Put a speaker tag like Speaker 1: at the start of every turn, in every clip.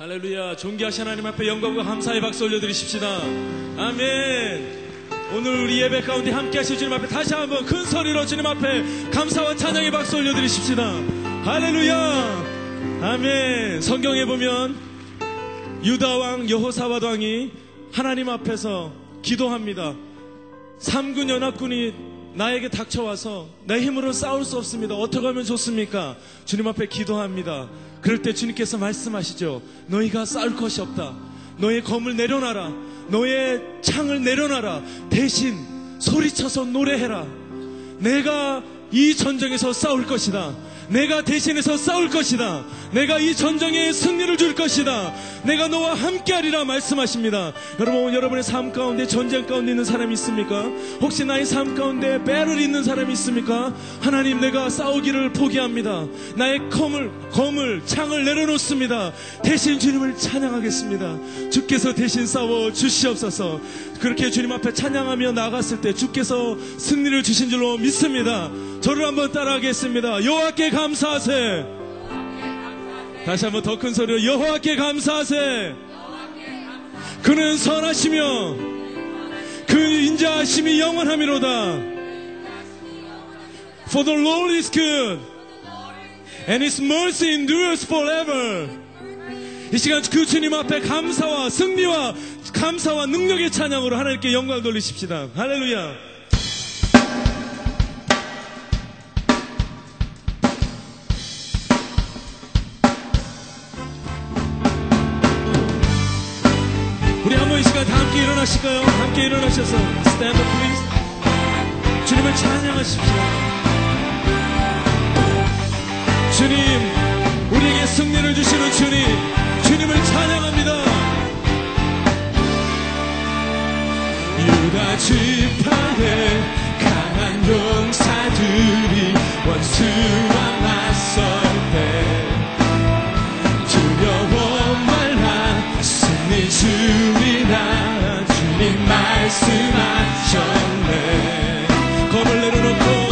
Speaker 1: 할렐루야. 존귀하신 하나님 앞에 영광과 감사의 박수 올려드리십시다. 아멘. 오늘 우리 예배 가운데 함께 하실 주님 앞에 다시 한번 큰 소리로 주님 앞에 감사와 찬양의 박수 올려드리십시다. 할렐루야. 아멘. 성경에 보면 유다왕 여호사밧 왕이 하나님 앞에서 기도합니다. 삼군 연합군이 나에게 닥쳐와서 내 힘으로 싸울 수 없습니다. 어떻게 하면 좋습니까? 주님 앞에 기도합니다. 그럴 때 주님께서 말씀하시죠. 너희가 싸울 것이 없다. 너의 검을 내려놔라. 너의 창을 내려놔라. 대신 소리쳐서 노래해라. 내가 이 전쟁에서 싸울 것이다. 내가 대신해서 싸울 것이다. 내가 이 전쟁에 승리를 줄 것이다. 내가 너와 함께하리라 말씀하십니다. 여러분, 여러분의 삶 가운데 전쟁 가운데 있는 사람이 있습니까? 혹시 나의 삶 가운데 배를 있는 사람이 있습니까? 하나님, 내가 싸우기를 포기합니다. 나의 검을, 검을, 창을 내려놓습니다. 대신 주님을 찬양하겠습니다. 주께서 대신 싸워 주시옵소서. 그렇게 주님 앞에 찬양하며 나갔을 때 주께서 승리를 주신 줄로 믿습니다. 저를 한번 따라하겠습니다. 여호와께 감사하세. 다시 한번 더 큰 소리로 여호와께 감사하세. 그는 선하시며 그 인자하심이 영원하미로다. For the Lord is good and His mercy endures forever. 이 시간 그 주님 앞에 감사와 승리와 감사와 능력의 찬양으로 하나님께 영광 돌리십시다. 할렐루야. 함께 일어나실까요? 함께 일어나셔서 stand up please. 주님을 찬양하십시오. 주님, 우리에게 승리를 주시는 주님, 주님을 찬양합니다. 유다 지파의 강한 용사들이 원수와 맞설 때 두려워 말라 승리 주리라 말씀하셨네. 검을 내려놓고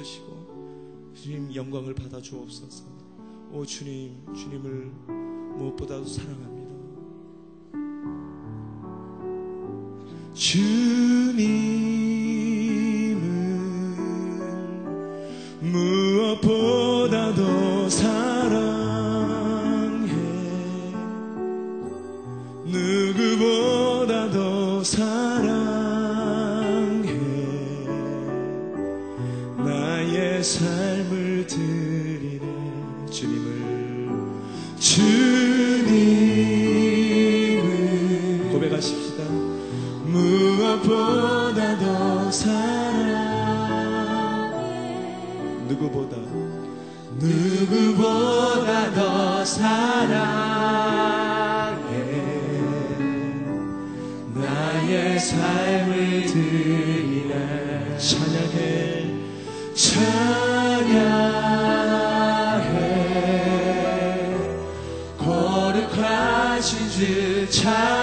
Speaker 1: 받으시고 주님 영광을 받아 주옵소서. 오 주님, 주님을 무엇보다도 사랑합니다. 주님은 무엇보다도 사랑합니다. 삶을 드리네 주님을. 주님을. 고백하십시다. 무엇보다 더 사랑 누구보다?
Speaker 2: 누구보다 더 사랑해. 나의 삶을 드리네.
Speaker 1: 찬양해.
Speaker 2: 찬양해. 거룩하신 주 찬양해.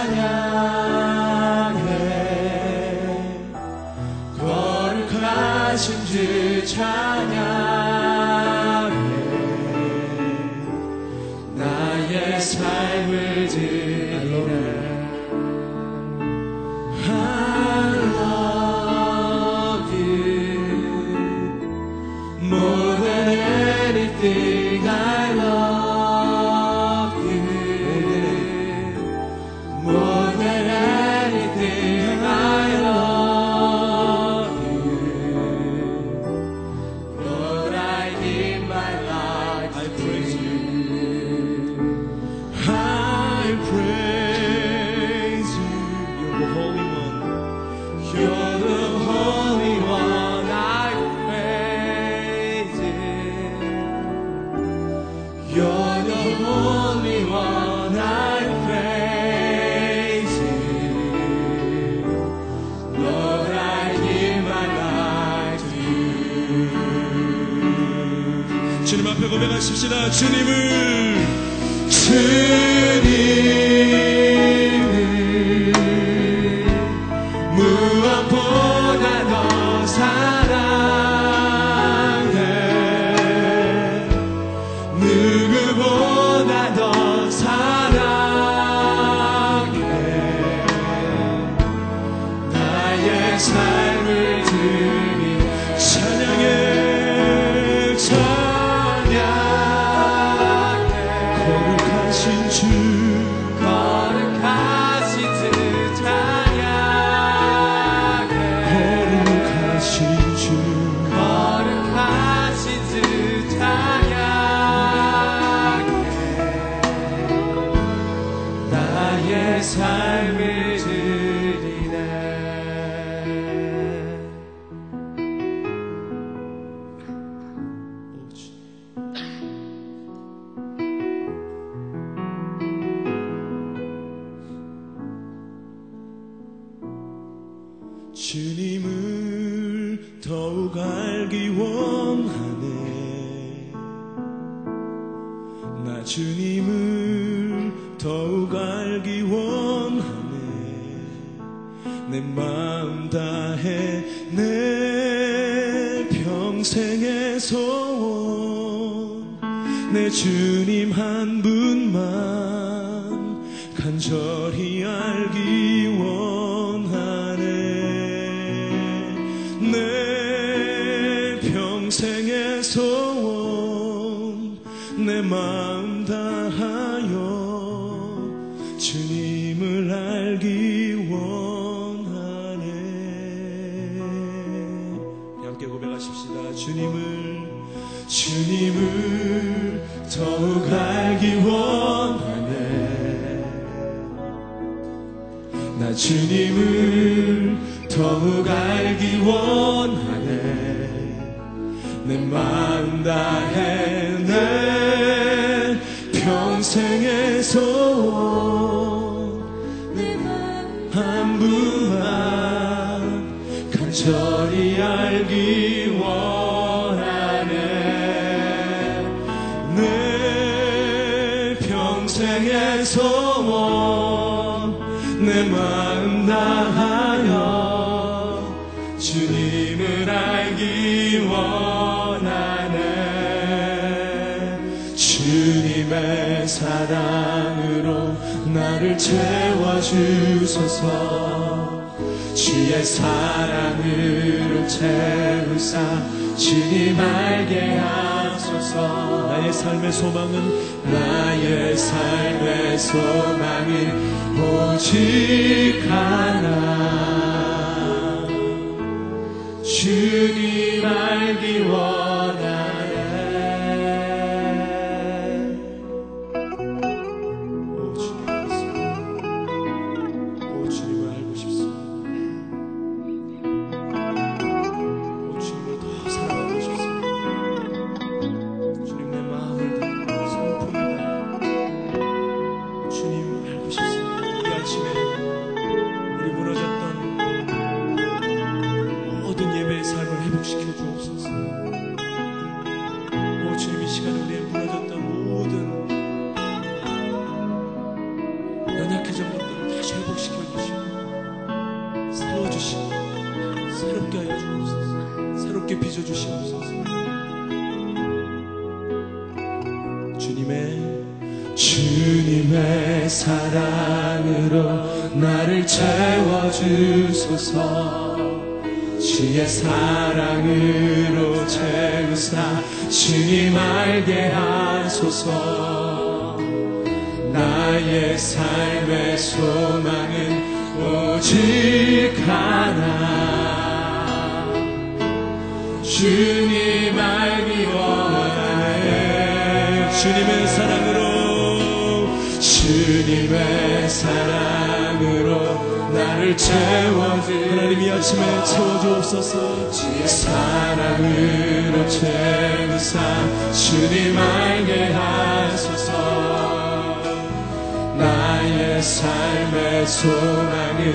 Speaker 1: 소망은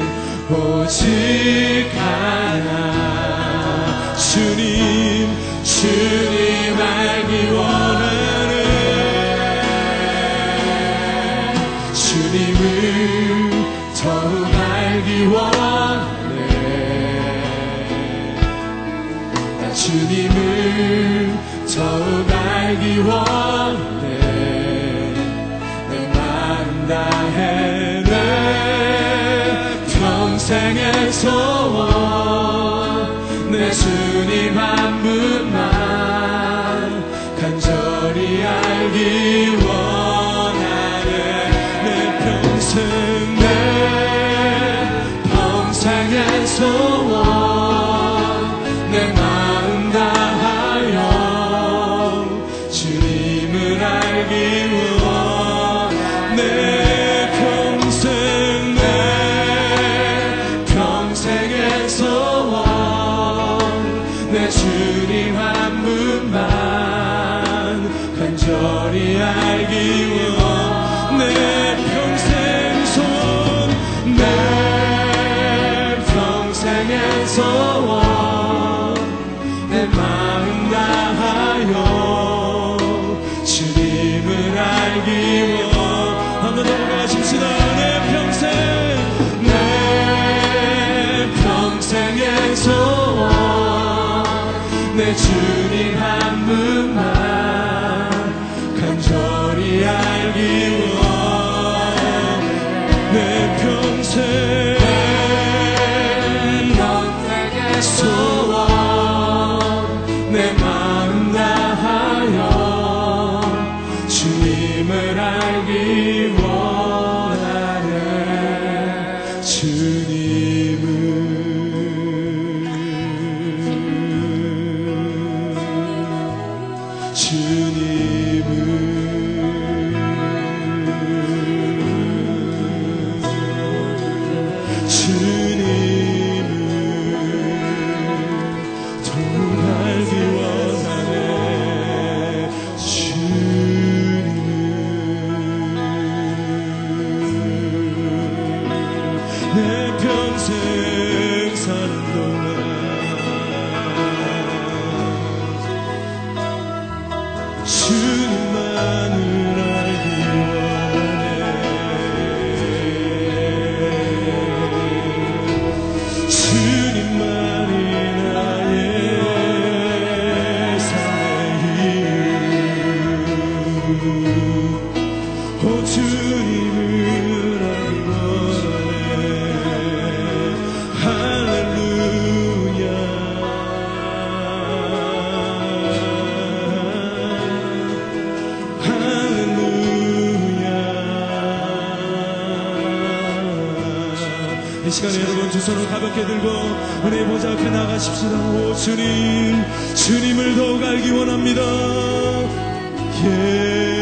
Speaker 2: 오직 하 We will. 소원 내 주님 한 분만 주님 주님을 더욱 알기 원합니다 예.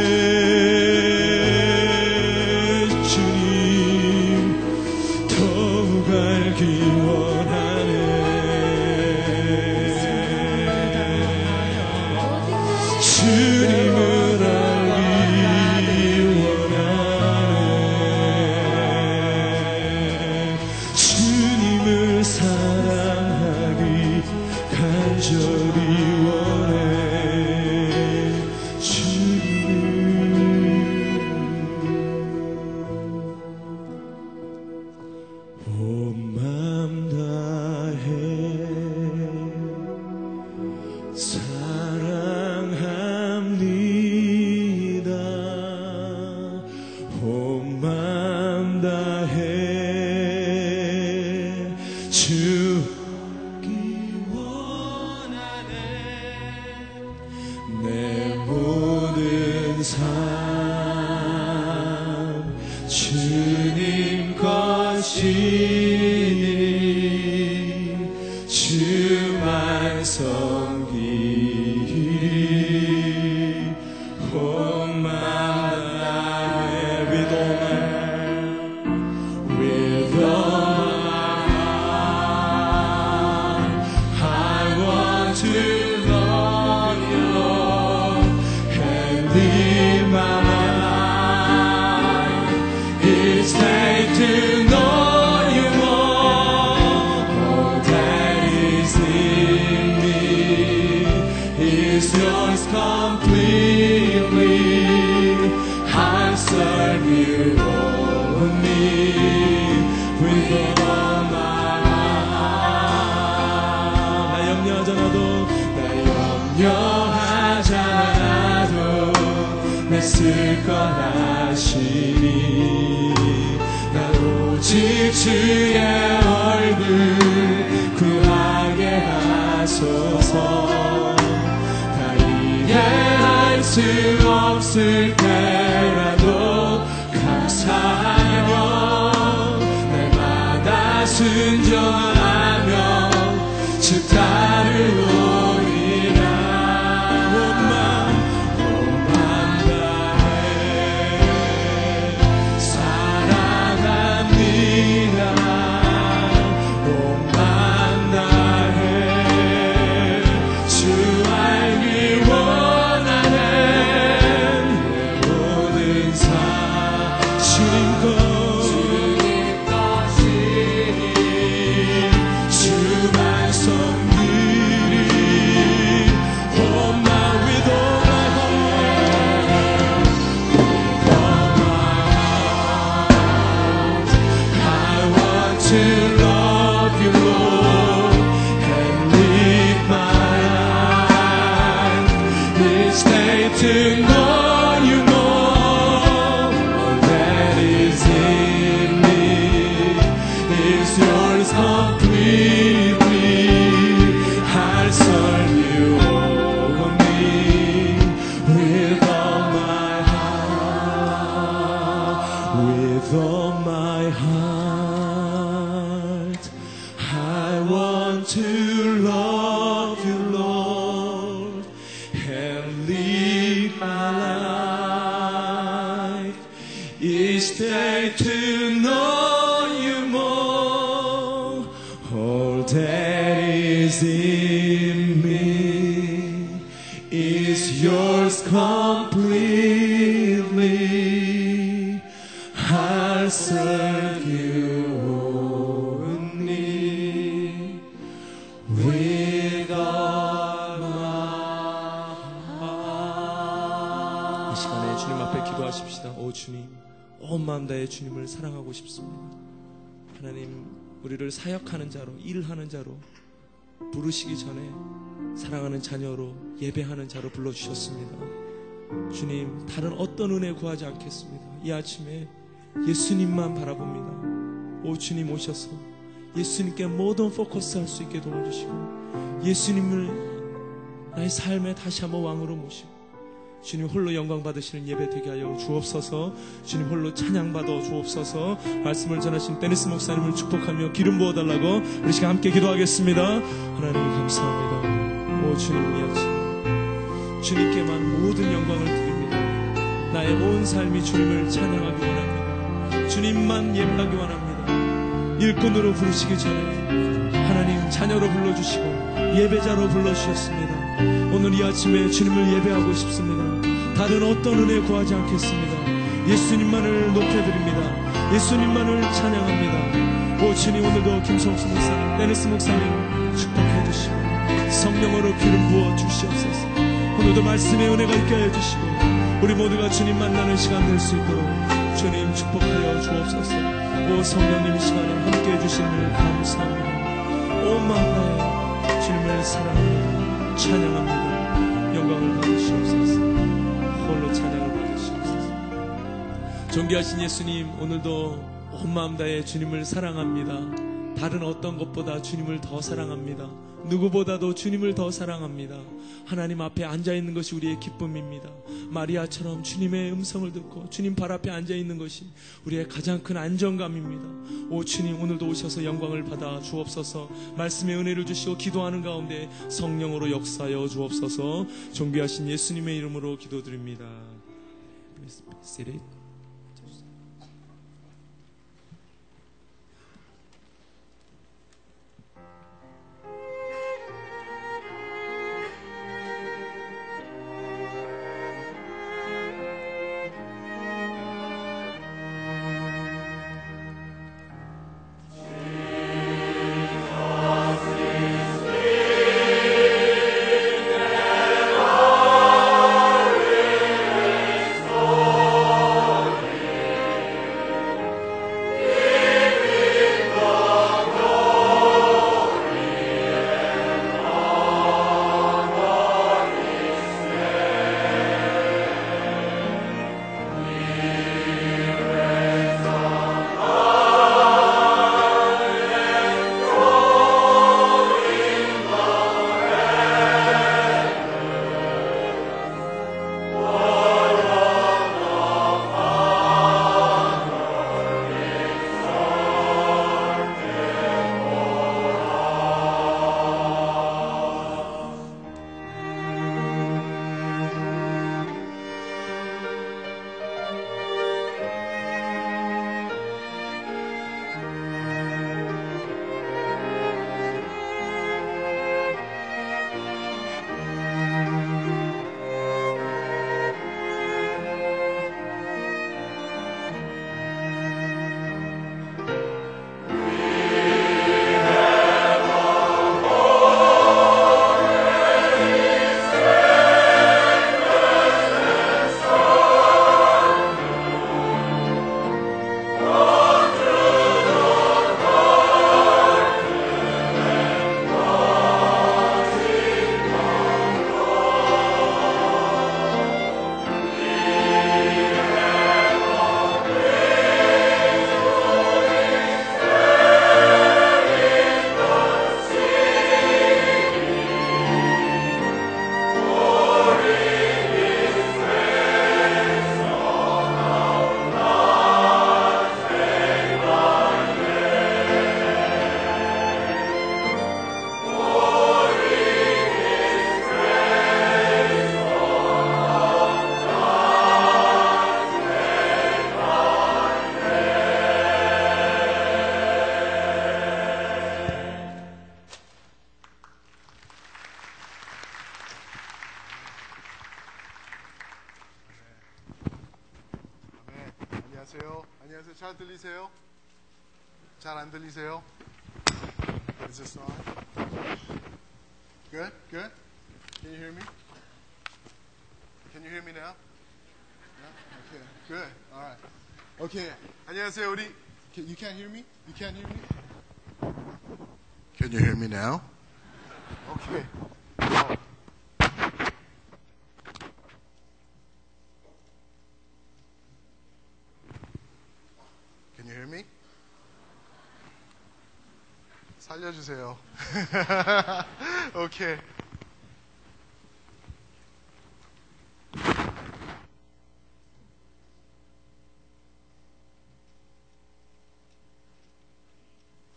Speaker 2: 순종하며 축하 우리를 사역하는 자로, 일하는 자로, 부르시기 전에 사랑하는 자녀로, 예배하는 자로 불러주셨습니다.
Speaker 1: 주님, 다른 어떤 은혜 구하지 않겠습니다. 이 아침에 예수님만 바라봅니다. 오, 주님 오셔서 예수님께 모든 포커스 할 수 있게 도와주시고, 예수님을 나의 삶에 다시 한번 왕으로 모시고, 주님 홀로 영광 받으시는 예배 되게 하여 주옵소서. 주님 홀로 찬양 받아 주옵소서. 말씀을 전하신 데니스 목사님을 축복하며 기름 부어 달라고 우리 시간 함께 기도하겠습니다. 하나님 감사합니다. 오 주님 이 아침 주님께만 모든 영광을 드립니다. 나의 온 삶이 주님을 찬양하기 원합니다. 주님만 예배하기 원합니다. 일꾼으로 부르시기 전에 하나님 자녀로 불러주시고 예배자로 불러주셨습니다. 오늘 이 아침에 주님을 예배하고 싶습니다. 다른 어떤 은혜 구하지 않겠습니다. 예수님만을 높여드립니다. 예수님만을 찬양합니다. 오 주님 오늘도 김성수 목사님, 데니스 목사님 축복해 주시고 성령으로 기름 부어 주시옵소서. 오늘도 말씀의 은혜가 있게 해 주시고 우리 모두가 주님 만나는 시간 될 수 있도록 주님 축복하여 주옵소서. 오 성령님 이 시간에 함께 해주시는 감사합니다. 온 마음 다해 주님을 사랑합니다. 찬양합니다. 영광을 받으시옵소서. 존귀하신 예수님, 오늘도 온 마음 다해 주님을 사랑합니다. 다른 어떤 것보다 주님을 더 사랑합니다. 누구보다도 주님을 더 사랑합니다. 하나님 앞에 앉아 있는 것이 우리의 기쁨입니다. 마리아처럼 주님의 음성을 듣고 주님 발 앞에 앉아 있는 것이 우리의 가장 큰 안정감입니다. 오 주님 오늘도 오셔서 영광을 받아 주옵소서. 말씀의 은혜를 주시고 기도하는 가운데 성령으로 역사하여 주옵소서. 존귀하신 예수님의 이름으로 기도드립니다.
Speaker 3: 잘 들리세요? 잘 안 들리세요? you hear me? 살려주세요. okay.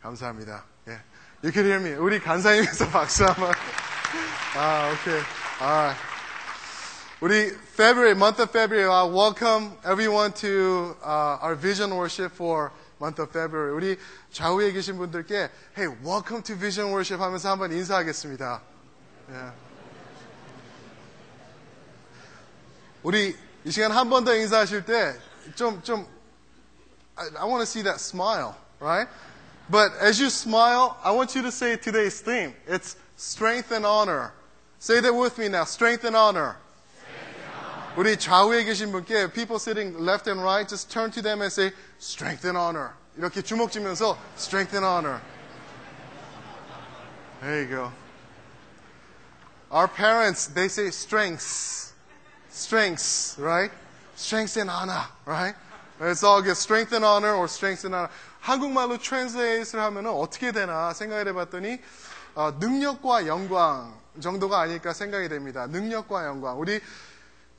Speaker 3: 감사합니다. 예. You can hear me. 우리 간사님에서 박수 한번. 아, 오케이. 아. 우리 February, month of February, uh, welcome everyone to uh, our vision worship for month of February. 우리 좌우에 계신 분들께 Hey, welcome to vision worship 하면서 한번 인사하겠습니다. 예. 우리 이 시간 한 번 더 인사하실 때 좀, 좀, I, I want to see that smile, right? But as you smile, I want you to say today's theme. It's strength and honor. Say that with me now. Strength and honor. 우리 좌우에 계신 분께 people sitting left and right just turn to them and say strength and honor. 이렇게 주먹 쥐면서 strength and honor. There you go. Our parents, they say strengths. Strengths, right? Strength and honor, right? It's all good. Strength and honor or strength and honor. 한국말로 translate을 하면 어떻게 되나 생각을 해봤더니 어, 능력과 영광 정도가 아닐까 생각이 됩니다. 능력과 영광. 우리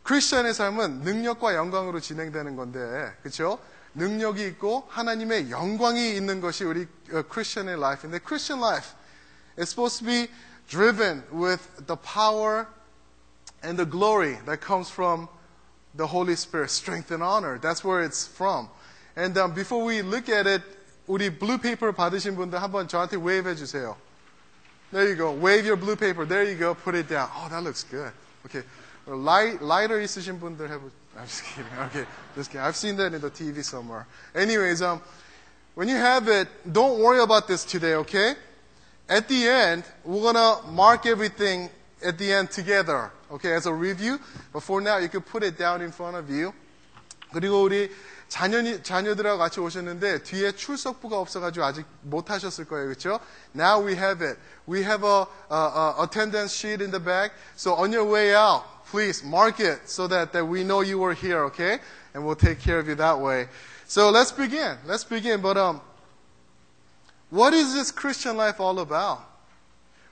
Speaker 3: 크리스천의 삶은 능력과 영광으로 진행되는 건데, 그렇죠? 능력이 있고 하나님의 영광이 있는 것이 우리 크리스천의 life인데, Christian life is supposed to be driven with the power and the glory that comes from the Holy Spirit, strength and honor. That's where it's from. And um, before we look at it, 우리 blue paper 받으신 분들 한번 저한테 wave 해주세요. There you go. Wave your blue paper. There you go. Put it down. Oh, that looks good. Okay. Light, lighter 있으신 분들 해보. I'm just kidding. Okay, just kidding. I've seen that in the TV somewhere. Anyways, um, when you have it, don't worry about this today. Okay. At the end, we're gonna mark everything at the end together. Okay, as a review. But for now, you can put it down in front of you. 그리고 우리 자녀 자녀들하고 같이 오셨는데 뒤에 출석부가 없어가지고 아직 못 하셨을 거예요, 그렇죠? Now we have it. We have a, a, a attendance sheet in the back. So on your way out, please mark it so that, that we know you were here, okay? And we'll take care of you that way. So let's begin. Let's begin. But um, what is this Christian life all about?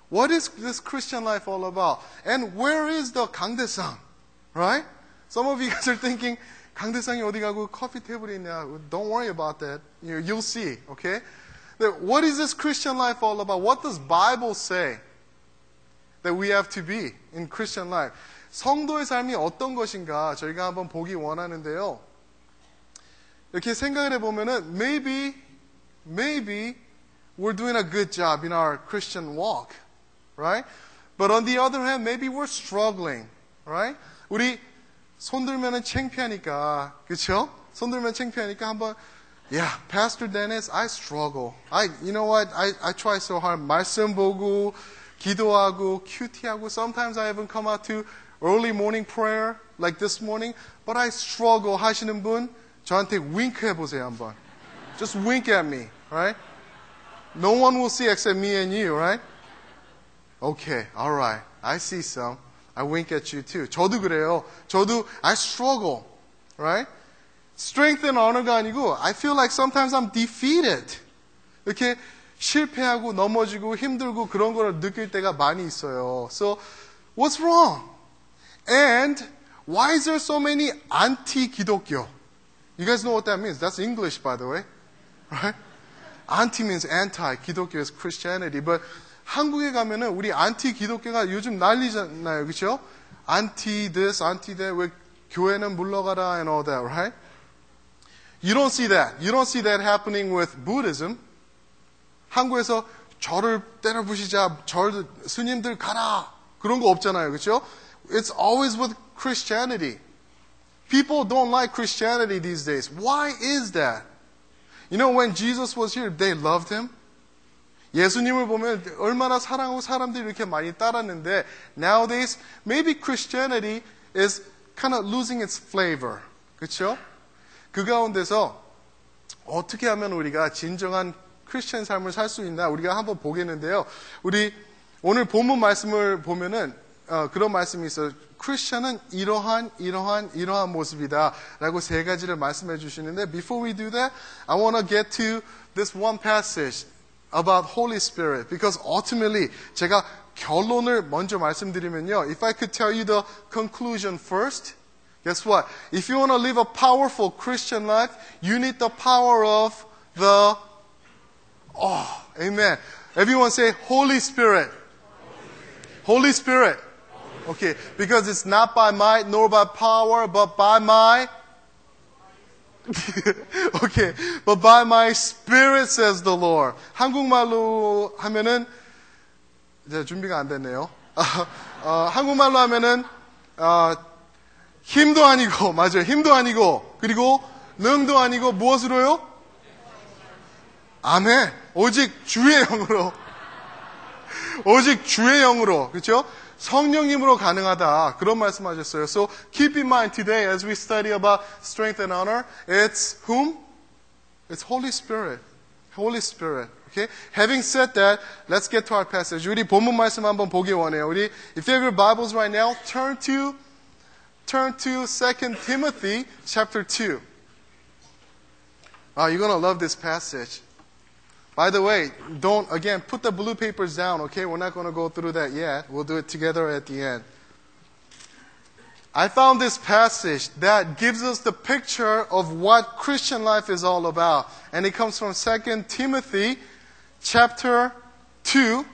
Speaker 3: What is this Christian life all about? And where is the 강대상? Right? Some of you guys are thinking, 강대상이 어디 가고 커피 테이블이 있냐? Don't worry about that. You, you'll see, okay? What is this Christian life all about? What does Bible say that we have to be in Christian life? 성도의 삶이 어떤 것인가 저희가 한번 보기 원하는데요. 이렇게 생각을 해보면은 maybe, maybe we're doing a good job in our Christian walk, right? But on the other hand, maybe we're struggling, right? 우리 손들면은 창피하니까, 그렇죠? 손들면 창피하니까 한번 Yeah, Pastor Dennis, I struggle. I, you know what? I, I try so hard. 말씀 보고, 기도하고, 큐티하고. Sometimes I even come out to early morning prayer, like this morning. But I struggle 하시는 분, 저한테 wink 해보세요, 한번. Just wink at me, right? No one will see except me and you, right? Okay, alright. I see some. I wink at you too. 저도 그래요. 저도 I struggle, right? Strength and honor가 아니고 I feel like sometimes I'm defeated. 이렇게 실패하고 넘어지고 힘들고 그런 걸 느낄 때가 많이 있어요. So what's wrong? And why is there so many anti-기독교? You guys know what that means? That's English, by the way, right? Anti means anti. 기독교 is Christianity, but 한국에 가면은 우리 안티 기독교가 요즘 난리잖아요. 그렇죠? anti this, anti that. 왜 교회는 물러가라 and all that, right? You don't see that. You don't see that happening with Buddhism. 한국에서 절을 때려 부시자, 절 스님들 가라. 그런 거 없잖아요. 그렇죠? It's always with Christianity. People don't like Christianity these days. Why is that? You know, when Jesus was here, they loved him. 예수님을 보면 얼마나 사랑하고 사람들이 이렇게 많이 따랐는데 nowadays maybe Christianity is kind of losing its flavor. 그렇죠? 그 가운데서 어떻게 하면 우리가 진정한 크리스천 삶을 살 수 있나 우리가 한번 보겠는데요. 우리 오늘 본문 말씀을 보면은 어, 그런 말씀이 있어요. 크리스천은 이러한 이러한 이러한 모습이다라고 세 가지를 말씀해 주시는데 before we do that, I want to get to this one passage about Holy Spirit because ultimately 제가 결론을 먼저 말씀드리면요. If I could tell you the conclusion first, guess what? If you want to live a powerful Christian life, you need the power of the Oh, amen. Everyone say Holy Spirit. Holy Spirit. Okay, because it's not by might nor by power, but by my okay, but by my spirit says the Lord. 한국말로 하면은 이제 준비가 안 됐네요. 어, 한국말로 하면은 어, 힘도 아니고 맞아요. 힘도 아니고 그리고 능도 아니고 무엇으로요? 아멘. 오직 주의 영으로. 오직 주의 영으로. 그렇죠? 성령님으로 가능하다. 그런 말씀하셨어요. So keep in mind today as we study about strength and honor, it's whom? It's Holy Spirit. Holy Spirit. Okay? Having said that, let's get to our passage. 우리 본문 말씀 한번 보기 원해요. 우리 if you have your Bibles right now, turn to turn to 2 Timothy chapter 2. Ah, you're going to love this passage. By the way, don't, again, put the blue papers down, okay? We're not going to go through that yet. We'll do it together at the end. I found this passage that gives us the picture of what Christian life is all about. And it comes from 2 Timothy chapter 2,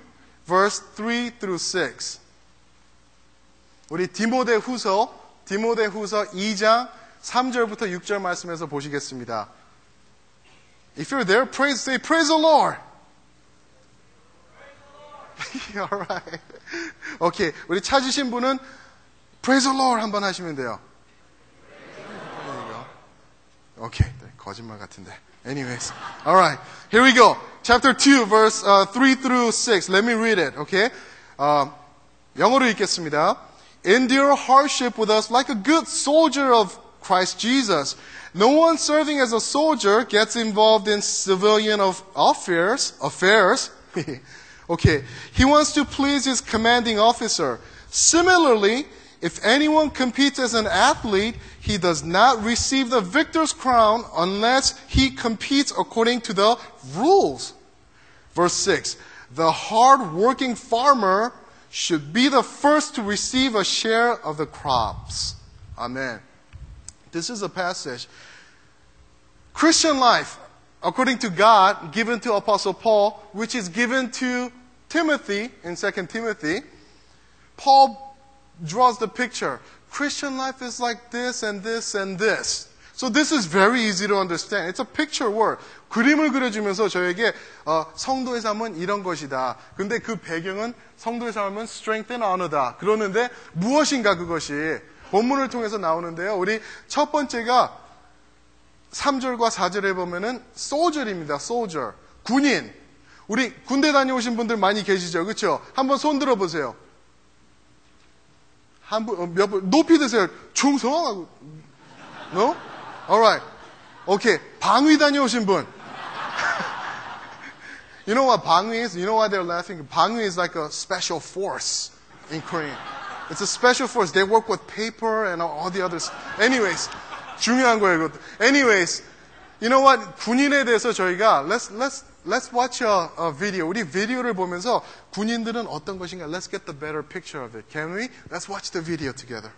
Speaker 3: verse 3 through 6. 우리 디모데 후서, 디모데 후서 2장 3절부터 6절 말씀에서 보시겠습니다. If you're there, praise, say, praise the Lord. All right. 오케이. 우리 찾으신 분은 praise the Lord 한번 하시면 돼요. 오케이. 네, 거짓말 같은데. Anyways. All right. Here we go. Chapter 2, verse uh, 3 through 6. Let me read it. Okay. Uh, 영어로 읽겠습니다. Endure hardship with us like a good soldier of Christ Jesus. No one serving as a soldier gets involved in civilian affairs. Affairs. okay. He wants to please his commanding officer. Similarly, if anyone competes as an athlete, he does not receive the victor's crown unless he competes according to the rules. Verse 6. The hard-working farmer should be the first to receive a share of the crops. Amen. This is a passage. Christian life, according to God, given to Apostle Paul, which is given to Timothy in 2 Timothy, Paul draws the picture. Christian life is like this and this and this. So this is very easy to understand. It's a picture word. 그림을 그려주면서 저에게 어, 성도의 삶은 이런 것이다. 근데 그 배경은 성도의 삶은 strength and honor다. 그러는데 무엇인가 그것이 본문을 통해서 나오는데요. 우리 첫 번째가 3절과 4절에 보면은 soldier입니다. soldier. 군인. 우리 군대 다녀오신 분들 많이 계시죠? 그렇죠? 한번 손 들어 보세요. 한 분, 어, 몇 분, 높이 드세요. 충성? No? Alright. 오케이. 방위 다녀오신 분. you know what 방위 is? You know why they're laughing? 방위 is like a special force in Korean. It's a special force. They work with paper and all the others. Anyways, 중요한 거예요, 이것도. Anyways, you know what? 군인에 대해서 저희가 let's let's let's watch a, a video. 우리 비디오를 보면서 군인들은 어떤 것인가? Let's get the better picture of it. Can we? Let's watch the video together.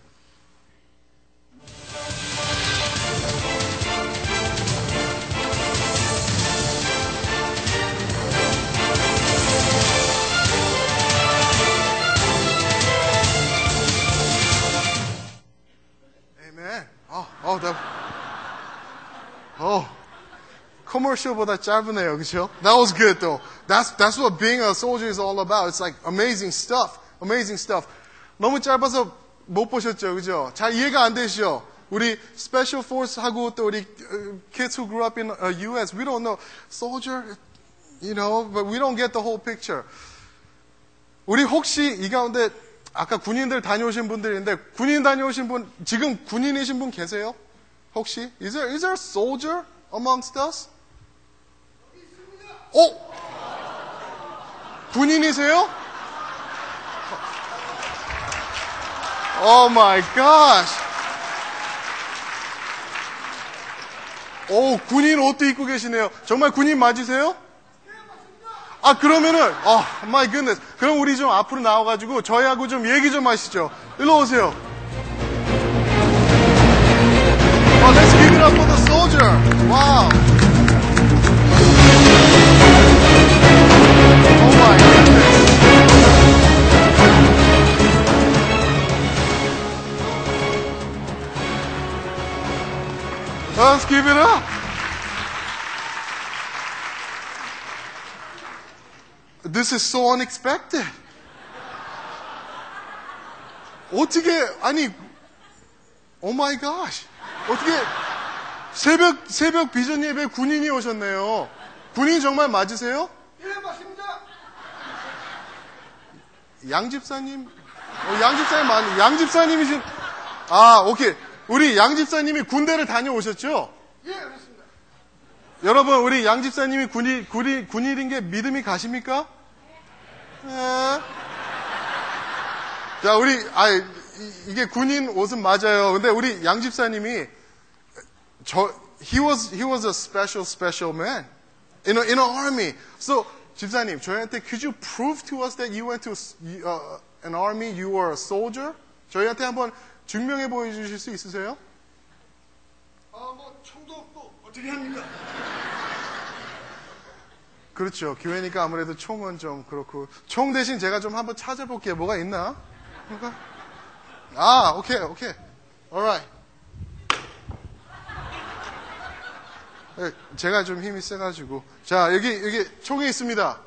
Speaker 3: Amen. 어, 어, 나, 어, 커머셜보다 짧으네요, 그렇죠? That was good though. That's that's what being a soldier is all about. It's like amazing stuff, amazing stuff. 너무 짧아서 못 보셨죠, 그죠? 잘 이해가 안 되시죠? 우리 special force 하고 또 우리 uh, kids who grew up in uh, U.S. We don't know soldier, you know, but we don't get the whole picture. 우리 혹시 이 가운데 아까 군인들 다녀오신 분들인데 군인 다녀오신 분 지금 군인이신 분 계세요? 혹시 is there is there soldier amongst us? 어? 군인이세요? Oh my gosh. 오, 군인 옷도 입고 계시네요. 정말 군인 맞으세요? 아, 그러면은, 어, my goodness. 그럼 우리 좀 앞으로 나와가지고 저희하고 좀 얘기 좀 하시죠. 일로 오세요. 어, let's give it up for the soldier. Oh goodness. Let's give it up. This is so unexpected. 어떻게, 아니, 오 마이 갓. 어떻게, 새벽, 새벽 비전 예배 군인이 오셨네요. 군인 정말 맞으세요?
Speaker 2: 예, 맞습니다.
Speaker 3: 양 집사님? 어, 양 집사님 맞, 양 집사님이신, 아, 오케이. 우리 양 집사님이 군대를 다녀오셨죠?
Speaker 2: 예, 그렇습니다.
Speaker 3: 여러분, 우리 양 집사님이 군인, 군인, 군인인 게 믿음이 가십니까? 예. 자, 우리, 아, 이, 게 군인 옷은 맞아요. 근데 우리 양 집사님이, 저, he was, he was a special, special man. In a, in an army. So, 집사님, 저희한테, could you prove to us that you went to uh, an army, you were a soldier? 저희한테 한번 증명해 보여주실 수 있으세요?
Speaker 2: 아, 뭐, 총도 없고, 어떻게 합니까?
Speaker 3: 그렇죠. 교회니까 아무래도 총은 좀 그렇고. 총 대신 제가 좀 한번 찾아볼게요. 뭐가 있나? 뭐가? 아, 오케이, 오케이. alright. 네, 제가 좀 힘이 세가지고. 자, 여기, 여기 총이 있습니다.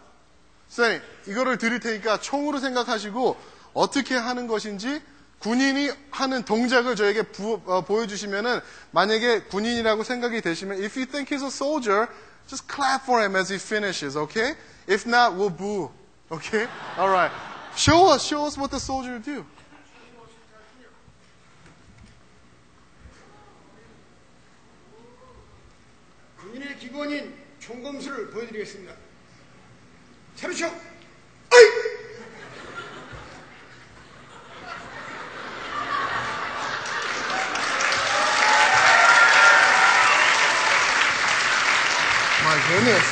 Speaker 3: 선생님, 이거를 드릴 테니까 총으로 생각하시고 어떻게 하는 것인지 군인이 하는 동작을 저에게 부, 어, 보여주시면은 만약에 군인이라고 생각이 되시면 if you think he's a soldier, just clap for him as he finishes, okay? If not, we'll boo, okay? Alright. Show us, show us what the soldier do.
Speaker 2: 군인의 기본인 총검수를 보여드리겠습니다. 차비총! 어이!
Speaker 3: Goodness.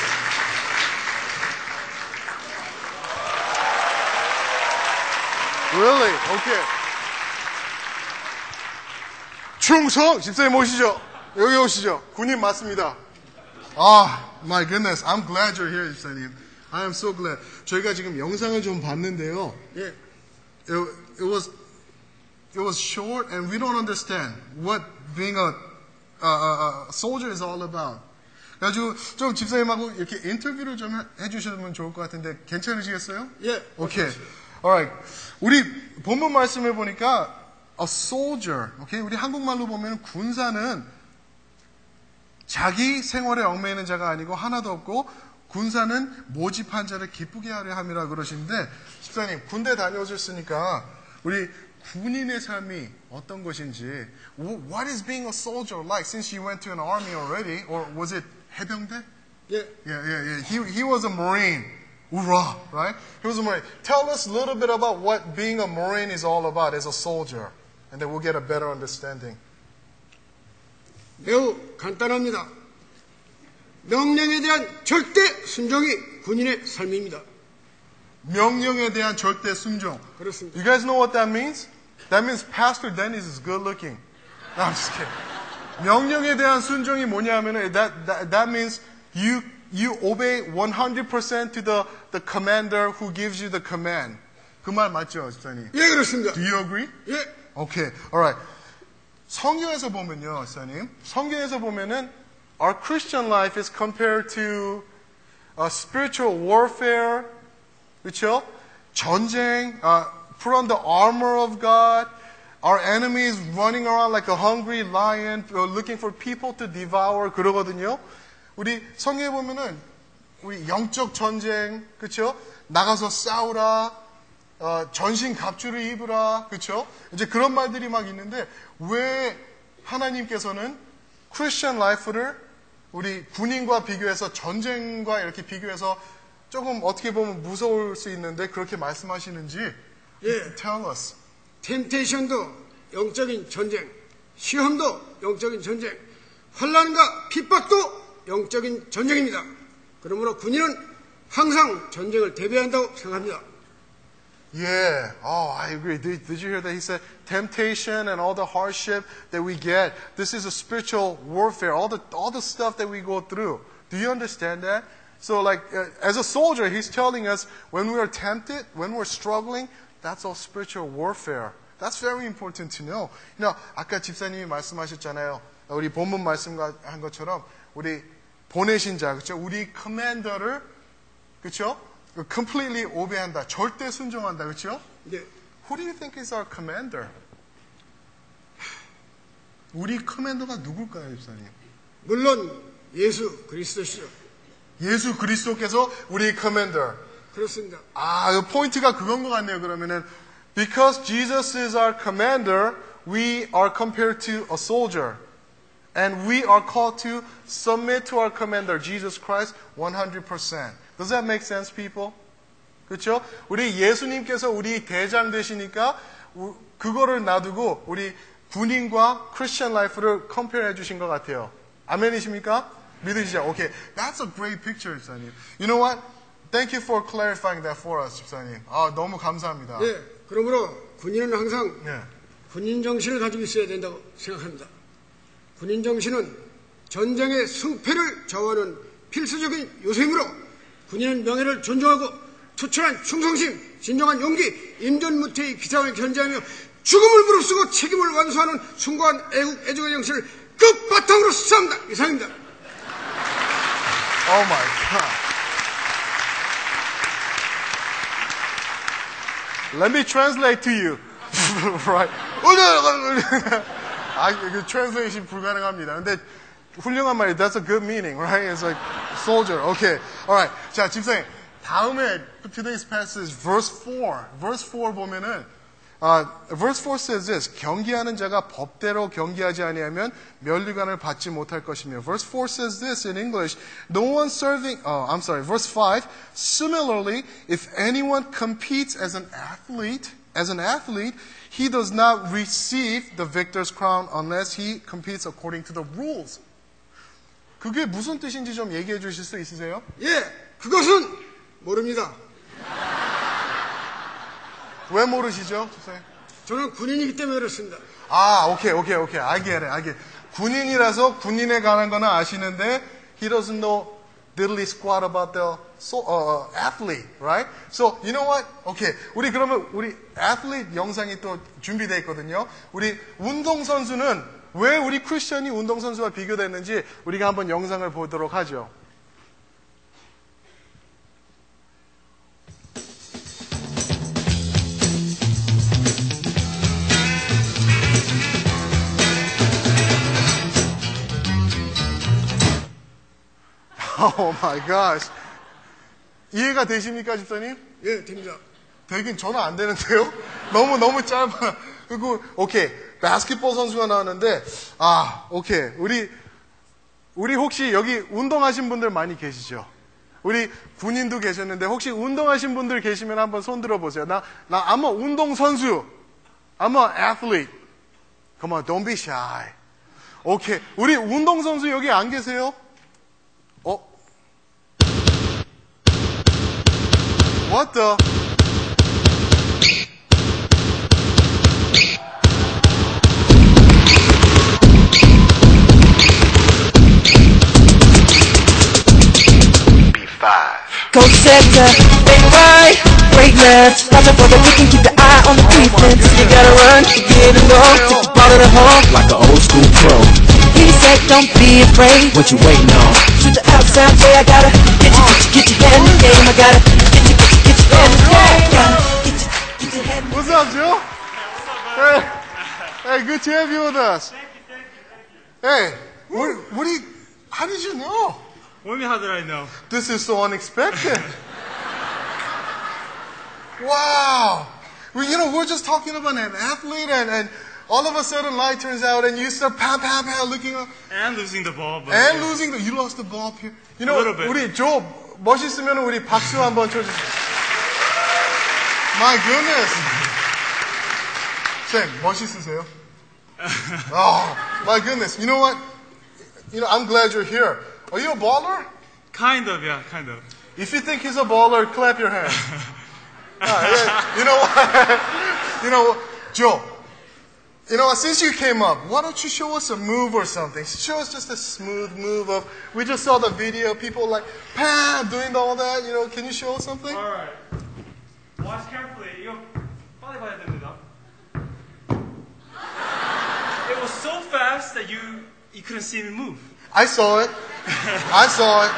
Speaker 3: Really? Okay. 충성! 집사님 오시죠. 여기 오시죠. 군인 맞습니다. 아, my goodness. I'm glad you're here, 집사님. I am so glad. 저희가 지금 영상을 좀 봤는데요.
Speaker 2: 예,
Speaker 3: It, it was it was short, and we don't understand what being a, a, a, a soldier is all about. 그래가지고 좀 집사님하고 이렇게 인터뷰를 좀 해- 해주시면 좋을 것 같은데 괜찮으시겠어요?
Speaker 2: 예.
Speaker 3: 오케이. Alright. 우리 본문 말씀을 보니까 a soldier. 오케이. 우리 한국말로 보면 군사는 자기 생활에 얽매이는 자가 아니고 하나도 없고 군사는 모집한 자를 기쁘게 하려 함이라 그러시는데 집사님 군대 다녀오셨으니까 우리 군인의 삶이 어떤 것인지 What is being a soldier like since you went to an army already or was it 해병대?
Speaker 2: 예.
Speaker 3: Yeah, yeah, yeah. He, he was a Marine. Hoorah, right? He was a Marine. Tell us a little bit about what being a Marine is all about as a soldier, and then we'll get a better understanding.
Speaker 2: 매우 간단합니다. 명령에 대한 절대 순종이 군인의 삶입니다.
Speaker 3: 명령에 대한 절대 순종.
Speaker 2: 그렇습니다.
Speaker 3: You guys know what that means? That means Pastor Dennis is good looking. No, I'm just kidding. 명령에 대한 순종이 뭐냐면은 that, that, that means you, you obey 100% to the, the commander who gives you the command. 그 말 맞죠, 집사님?
Speaker 2: 예, 그렇습니다.
Speaker 3: Do you agree?
Speaker 2: 예,
Speaker 3: Okay, alright. 성경에서 보면요, 사님. 성경에서 보면은 our Christian life is compared to uh, spiritual warfare, 그렇죠? 전쟁, uh, put on the armor of God. Our enemies running around like a hungry lion, uh, looking for people to devour 그러거든요. 우리 성경에 보면은 우리 영적 전쟁, 그렇죠? 나가서 싸우라, 어, 전신 갑주를 입으라, 그렇죠? 이제 그런 말들이 막 있는데 왜 하나님께서는 크리스천 라이프를 우리 군인과 비교해서 전쟁과 이렇게 비교해서 조금 어떻게 보면 무서울 수 있는데 그렇게 말씀하시는지
Speaker 2: 예.
Speaker 3: tell us.
Speaker 2: 템테이션도 영적인 전쟁, 시험도 영적인 전쟁, 환란과 핍박도 영적인 전쟁입니다. 그러므로 군인은 항상 전쟁을 대비한다고 생각합니다.
Speaker 3: Yeah. Oh, I agree. Did, did you hear that? He said temptation and all the hardship that we get. This is a spiritual warfare. All the all the stuff that we go through. Do you understand that? So, like, uh, as a soldier, he's telling us when we are tempted, when we're struggling, that's all spiritual warfare. That's very important to know. You know, 아까 집사님이 말씀하셨잖아요. 우리 본문 말씀한 것처럼 우리 보내신 자, 그렇죠? 우리 커맨더를 그렇죠? completely obey한다. 절대 순종한다. 그렇죠?
Speaker 2: 네.
Speaker 3: Who do you think is our commander? 우리 커맨더가 누굴까요, 집사님?
Speaker 2: 물론 예수 그리스도시죠.
Speaker 3: 예수 그리스도께서 우리 커맨더.
Speaker 2: 그렇습니다.
Speaker 3: 아, 그 포인트가 그건 것 같네요. 그러면은 because Jesus is our commander, we are compared to a soldier. And we are called to submit to our commander, Jesus Christ, 100%. Does that make sense, people? 그렇죠? 우리 예수님께서 우리 대장 되시니까 우- 그거를 놔두고 우리 군인과 크리스천 라이프를 컴페어 해 주신 것 같아요. 아멘이십니까? 믿으시죠? 오케이. That's a great picture, 집사님. You know what? Thank you for clarifying that for us, 집사님. 아, 너무 감사합니다.
Speaker 2: 예. 그러므로 군인은 항상
Speaker 3: 네.
Speaker 2: 군인 정신을 가지고 있어야 된다고 생각합니다. 군인 정신은 전쟁의 승패를 좌우하는 필수적인 요소이므로 군인은 명예를 존중하고 투철한 충성심, 진정한 용기, 임전무태의 기상을 견제하며 죽음을 무릅쓰고 책임을 완수하는 숭고한 애국 애국의 정신을 끝바탕으로 쌓는다. 이상입니다.
Speaker 3: Oh my God. Let me translate to you. right. 아, 그 translation 불가능합니다. 근데 훌륭한 말이 that's a good meaning, right? It's like soldier. Okay. Alright. 자, 집사님. 다음에 today's passage verse 4. verse 4 보면은 아, verse 4 says this. 경기하는 자가 법대로 경기하지 아니하면 면류관을 받지 못할 것이며. verse 4 says this in English. No one serving, oh, I'm sorry, verse 5. Similarly, if anyone competes as an athlete, as an athlete, he does not receive the victor's crown unless he competes according to the rules. 그게 무슨 뜻인지 좀 얘기해 주실 수 있으세요?
Speaker 2: 예, 그것은 모릅니다.
Speaker 3: 왜 모르시죠?
Speaker 2: 저는 군인이기 때문에 그렇습니다.
Speaker 3: 아, 오케이, 오케이, 오케이. Get it. 군인이라서 군인에 관한 거는 아시는데, he doesn't know diddly squat about the so, uh, athlete, right? So, you know what? Okay. 우리 그러면 우리 athlete 영상이 또 준비되어 있거든요. 우리 운동선수는 왜 우리 크리스천이 운동선수와 비교됐는지 우리가 한번 영상을 보도록 하죠. Oh my gosh. 이해가 되십니까, 집사님?
Speaker 2: 예, 됩니다.
Speaker 3: 되긴 저는 안 되는데요? 너무, 너무 짧아. 그리고, 오케이. 바스켓볼 선수가 나왔는데, 아, 오케이. 우리, 우리 혹시 여기 운동하신 분들 많이 계시죠? 우리 군인도 계셨는데, 혹시 운동하신 분들 계시면 한번 손 들어보세요. 나, 나, I'm a 운동선수. I'm an athlete. Come on, don't be shy. 오케이. 우리 운동선수 여기 안 계세요? What the?
Speaker 4: Coach sector, break right, break left. Watch out for the weak and keep the eye on the defense. You gotta run, to get it low, take the ball to the hole.
Speaker 5: like an old school pro.
Speaker 4: He said, don't be afraid.
Speaker 5: What you waiting on?
Speaker 4: Shoot the outside, say I gotta get you, get you, get your hand in the game. I gotta
Speaker 3: good to have you with us. Hey, what, what do you, how did you know?
Speaker 1: What do you mean, how did I know?
Speaker 3: This is so unexpected. wow. Well, you know, we're just talking about an athlete and, and all of a sudden light turns out and you start pow, pow, pow looking up
Speaker 1: And losing the ball, but
Speaker 3: and losing the, you lost the ball up here. You know,
Speaker 1: A little bit.
Speaker 3: 우리 조 멋있으면 우리 박수 한번 쳐주세요. My goodness. 쌤, 멋있으세요? Oh, my goodness. You know what? You know, I'm glad you're here. Are you a baller?
Speaker 1: kind of, yeah, kind of.
Speaker 3: if you think he's a baller, clap your hands. Ah, yeah, you know what? you know, Joe. You know, what? since you came up, why don't you show us a move or something? Show us just a smooth move of. We just saw the video, people like, Pam, doing all that. You know, can you show us something?
Speaker 5: Alright. Watch carefully. 이거 빨리 봐야 됩니다. It was so fast that you you couldn't see me move.
Speaker 3: I saw it. I saw it.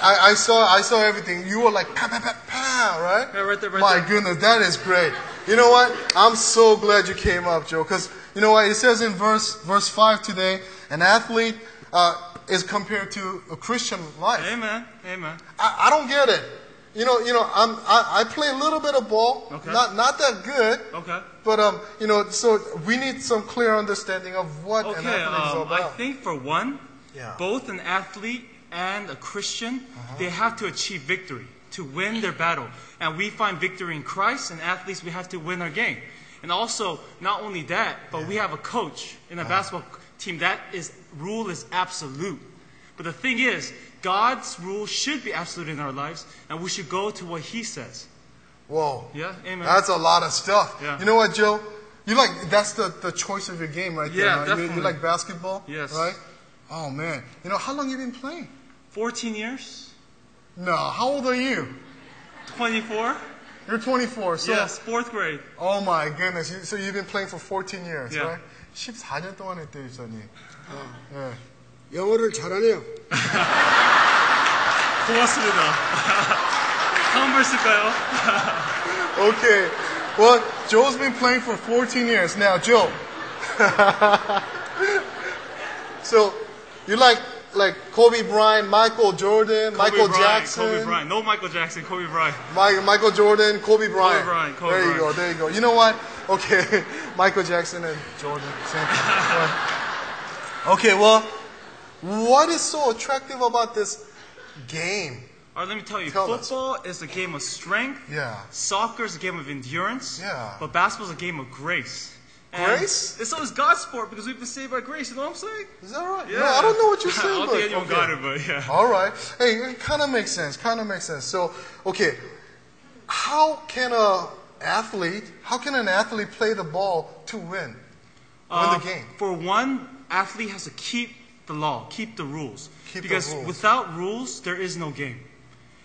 Speaker 3: I, I saw I saw everything. You were like pa pa pa pa, right?
Speaker 5: Yeah, right there, right
Speaker 3: My
Speaker 5: there.
Speaker 3: goodness, that is great. You know what? I'm so glad you came up, Joe, because you know what? It says in verse verse five today, an athlete uh, is compared to a Christian life.
Speaker 5: Amen. Amen.
Speaker 3: I, I don't get it. You know, you know, I'm, I, I play a little bit of ball,
Speaker 5: Okay.
Speaker 3: not not that good,
Speaker 5: Okay.
Speaker 3: but um, you know, so we need some clear understanding of what an
Speaker 5: Okay.
Speaker 3: athlete is
Speaker 5: Um, I think for one,
Speaker 3: Yeah.
Speaker 5: both an athlete and a Christian,
Speaker 3: Uh-huh.
Speaker 5: they have to achieve victory to win their battle. And we find victory in Christ, and athletes, we have to win our game. And also, not only that, but we have a coach in a
Speaker 3: Uh-huh.
Speaker 5: basketball team that is rule is absolute. But the thing is, God's rule should be absolute in our lives, and we should go to what He says.
Speaker 3: Whoa.
Speaker 5: Yeah, amen.
Speaker 3: That's a lot of stuff.
Speaker 5: Yeah.
Speaker 3: You know what, Joe? You like that's the, the choice of your game right
Speaker 5: Yeah,
Speaker 3: there. right? You- You,
Speaker 5: definitely.
Speaker 3: like basketball?
Speaker 5: Yes.
Speaker 3: Right? Oh man. You know how long you been playing?
Speaker 5: 14 years,
Speaker 3: No. How old are you?
Speaker 5: 24.
Speaker 3: You're 24. So
Speaker 5: yes, fourth grade.
Speaker 3: oh my goodness. You, so you've been playing for 14 years,
Speaker 5: Yeah.
Speaker 3: right? 14년 동안 했대, 유선이. 예.
Speaker 2: 영어를 잘하네요.
Speaker 5: 고맙습니다. 다음 번 쓸까요?
Speaker 3: Okay. Well, Joe's been playing for 14 years now. Joe. so you like like Kobe Bryant, Michael Jordan, Michael
Speaker 5: Kobe Bryant,
Speaker 3: Jackson.
Speaker 5: Kobe Bryant. No Michael Jackson, Kobe Bryant.
Speaker 3: Mi- Michael Jordan, Kobe Bryant.
Speaker 5: Bryant, Kobe
Speaker 3: there you
Speaker 5: Bryant.
Speaker 3: go, there you go. You know what? Okay, Michael Jackson and Jordan. Same thing. Right. okay, well, what is so attractive about this game?
Speaker 5: All right, let me tell you.
Speaker 3: Tell us.
Speaker 5: football is a game of strength.
Speaker 3: Yeah.
Speaker 5: Soccer is a game of endurance.
Speaker 3: Yeah.
Speaker 5: But basketball is a game of grace.
Speaker 3: Grace? And?
Speaker 5: So is God's sport because we've been saved by grace. You know what I'm saying?
Speaker 3: Is that right? No, I don't know what you're saying.
Speaker 5: I don't
Speaker 3: but,
Speaker 5: think anyone
Speaker 3: okay.
Speaker 5: got it, but yeah.
Speaker 3: All right. Hey, it kind of makes sense. Kind of makes sense. So, okay, how can a athlete, how can an athlete play the ball to win, win
Speaker 5: Uh,
Speaker 3: the game?
Speaker 5: For one, athlete has to keep the law, keep the rules.
Speaker 3: Keep
Speaker 5: because the
Speaker 3: rules.
Speaker 5: without rules, there is no game.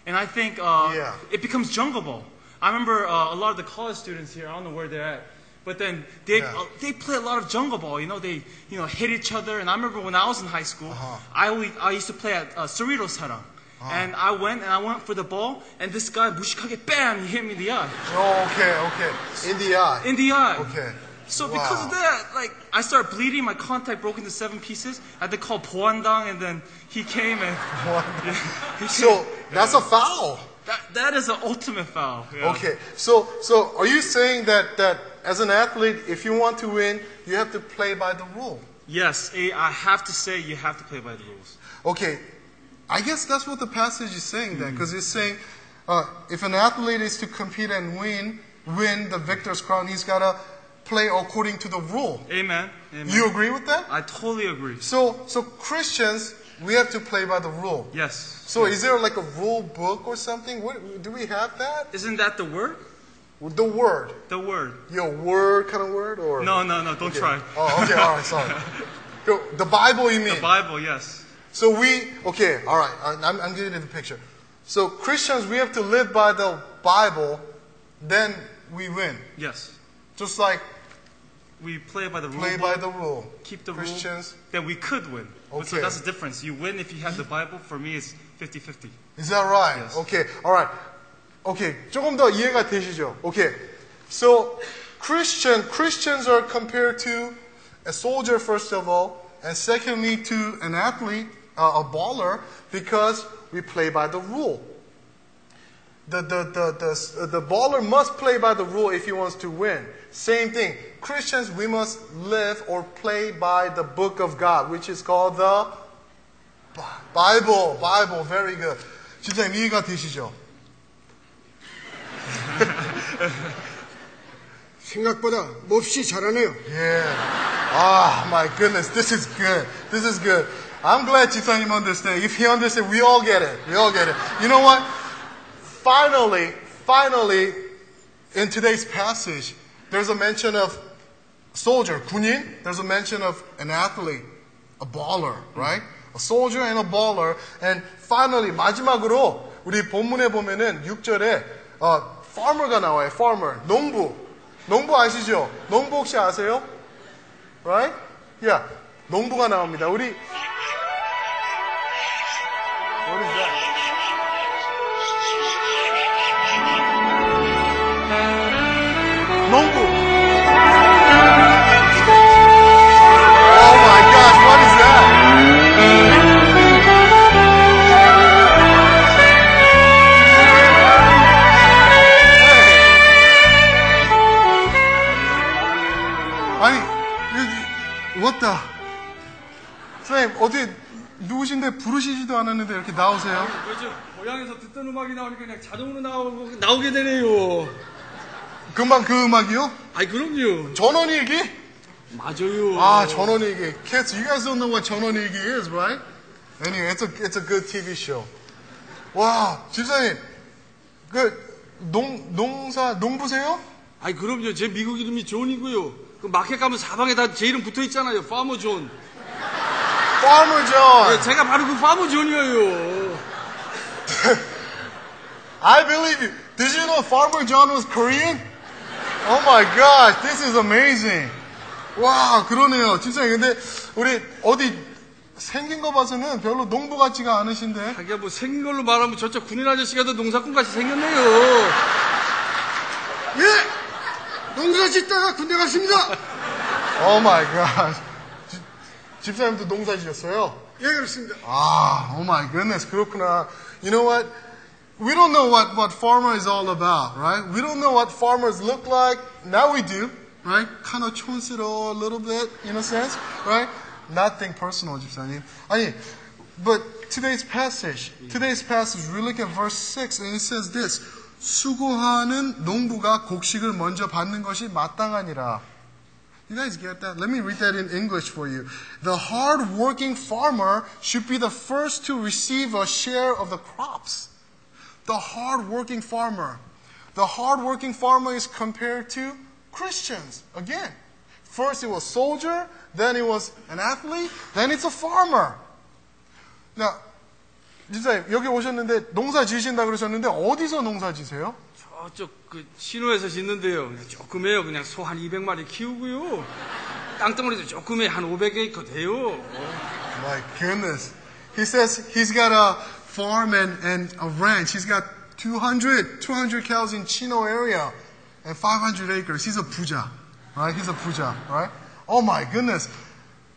Speaker 5: And I think uh,
Speaker 3: yeah.
Speaker 5: it becomes jungle ball. I remember uh, a lot of the college students here. I don't know where they're at, but then they
Speaker 3: yeah.
Speaker 5: uh, they play a lot of jungle ball. You know, they you know hit each other. And I remember when I was in high school,
Speaker 3: uh-huh.
Speaker 5: I I used to play at uh, Cerritos Harang. Uh-huh. And I went and I went for the ball, and this guy, Bushikage, bam, he hit me in the eye.
Speaker 3: Oh, okay, okay. In the eye.
Speaker 5: In the eye.
Speaker 3: Okay.
Speaker 5: So because of that, like I started bleeding, my contact broke into seven pieces. I had to call Poandang, and then he came and he
Speaker 3: So
Speaker 5: came.
Speaker 3: that's a foul.
Speaker 5: that, that is an ultimate foul. yeah.
Speaker 3: Okay. So so are you saying that that as an athlete, if you want to win, you have to play by the rule?
Speaker 5: Yes, I have to say you have to play by the rules.
Speaker 3: Okay, I guess that's what the passage is saying then, because it's saying uh, if an athlete is to compete and win, win the victor's crown, he's got to play according to the rule.
Speaker 5: Amen. Amen.
Speaker 3: You agree with that?
Speaker 5: I totally agree.
Speaker 3: So, so Christians, we have to play by the rule.
Speaker 5: Yes.
Speaker 3: So, is there like a rule book or something? What, do we have that?
Speaker 5: Isn't that the word?
Speaker 3: The word,
Speaker 5: The word.
Speaker 3: your word kind of word, or
Speaker 5: No, no, no. Don't try.
Speaker 3: Oh, okay, all right, sorry. The Bible, you mean?
Speaker 5: The Bible. Yes.
Speaker 3: So we, okay, all right, I'm, I'm getting the picture. So Christians, we have to live by the Bible, then we win.
Speaker 5: Yes.
Speaker 3: Just like
Speaker 5: We play by the rule.
Speaker 3: play by the rule.
Speaker 5: keep the
Speaker 3: Christians.
Speaker 5: rule. Then we could win. But So
Speaker 3: Okay.
Speaker 5: that's the difference. You win if you have the Bible. For me, it's 50-50.
Speaker 3: Is that right?
Speaker 5: Yes.
Speaker 3: Okay, all right. Okay, 조금 더 이해가 되시죠? Okay, so Christian, Christians are compared to a soldier, first of all, and secondly to an athlete, uh, a baller, because we play by the rule. The, the, the, the, the baller must play by the rule if he wants to win. Same thing. Christians, we must live or play by the book of God, which is called the Bible. Bible. Very good. 진짜 이해가 되시죠?
Speaker 2: 생각보다 몹시 잘하네요.
Speaker 3: Yeah. Ah, my goodness. This is good. This is good. I'm glad 지사님 understand. If he understand, we all get it. We all get it. You know what? finally, finally, in today's passage, there's a mention of soldier, 군인. There's a mention of an athlete, a baller, right? A soldier and a baller. And finally, 마지막으로 우리 본문에 보면은 6절에 어, farmer가 나와요. farmer, 농부. 농부 아시죠? 농부 혹시 아세요? Right? Yeah. 농부가 나옵니다. 우리 the? 선생님, 어디, 누구신데 부르시지도 않았는데 이렇게 나오세요?
Speaker 6: 그렇죠. 고향에서 듣던 음악이 나오니까 그냥 자동으로 나오고, 나오게 되네요.
Speaker 3: 금방 그 음악이요?
Speaker 6: 아이, 그럼요.
Speaker 3: 전원일기?
Speaker 6: 맞아요.
Speaker 3: 아, 전원일기. Kids, you guys don't know what 전원일기 is, right? Anyway, it's a, it's a good TV show. 와, 집사님, 그, 농, 농사, 농부세요?
Speaker 6: 아이, 그럼요. 제 미국 이름이 존이고요. 그 마켓 가면 사방에 다 제 이름 붙어 있잖아요. 파머 존.
Speaker 3: Farmer John.
Speaker 6: 네, 제가 바로 그 파머 존이에요.
Speaker 3: I believe you. Did you know Farmer John was Korean? Oh my gosh, this is amazing. 와, 그러네요. 집사님, 근데 우리 어디 생긴 거 봐서는 별로 농부 같지가 않으신데.
Speaker 6: 자기가 뭐 생긴 걸로 말하면 저쪽 군인 아저씨가 더 농사꾼 같이 생겼네요.
Speaker 7: 예! 농사 짓다가 군대 갔습니다.
Speaker 3: Oh my gosh. 지- 집사님도 농사 지셨어요?
Speaker 7: 예, 그렇습니다.
Speaker 3: 아, oh my goodness, 그렇구나. You know what? We don't know what, what farmer is all about, right? We don't know what farmers look like. Now we do, right? Kind of 촌스러워 a little bit, in a sense, right? Nothing personal, 집사님. 아니, but today's passage, today's passage, we look at verse 6 and it says this. 수고하는 농부가 곡식을 먼저 받는 것이 마땅하니라. You guys get that? Let me read that in English for you. The hard-working farmer should be the first to receive a share of the crops. The hard-working farmer. The hard-working farmer is compared to Christians. Again, first it was soldier, then it was an athlete, then it's a farmer. Now, 진짜 여기 오셨는데 농사 지으신다 그러셨는데 어디서 농사 지세요?
Speaker 6: 저쪽 그 신호에서 짓는데요. 그냥 조금 해요. 그냥 소 한 200마리 키우고요. 땅덩어리도 조금 해. 한 500에이커 돼요.
Speaker 3: My goodness. He says he's got a farm and, and a ranch. He's got 200, 200 cows in Chino area and 500 acres. He's a 부자. Right? He's a 부자. Right? Oh my goodness.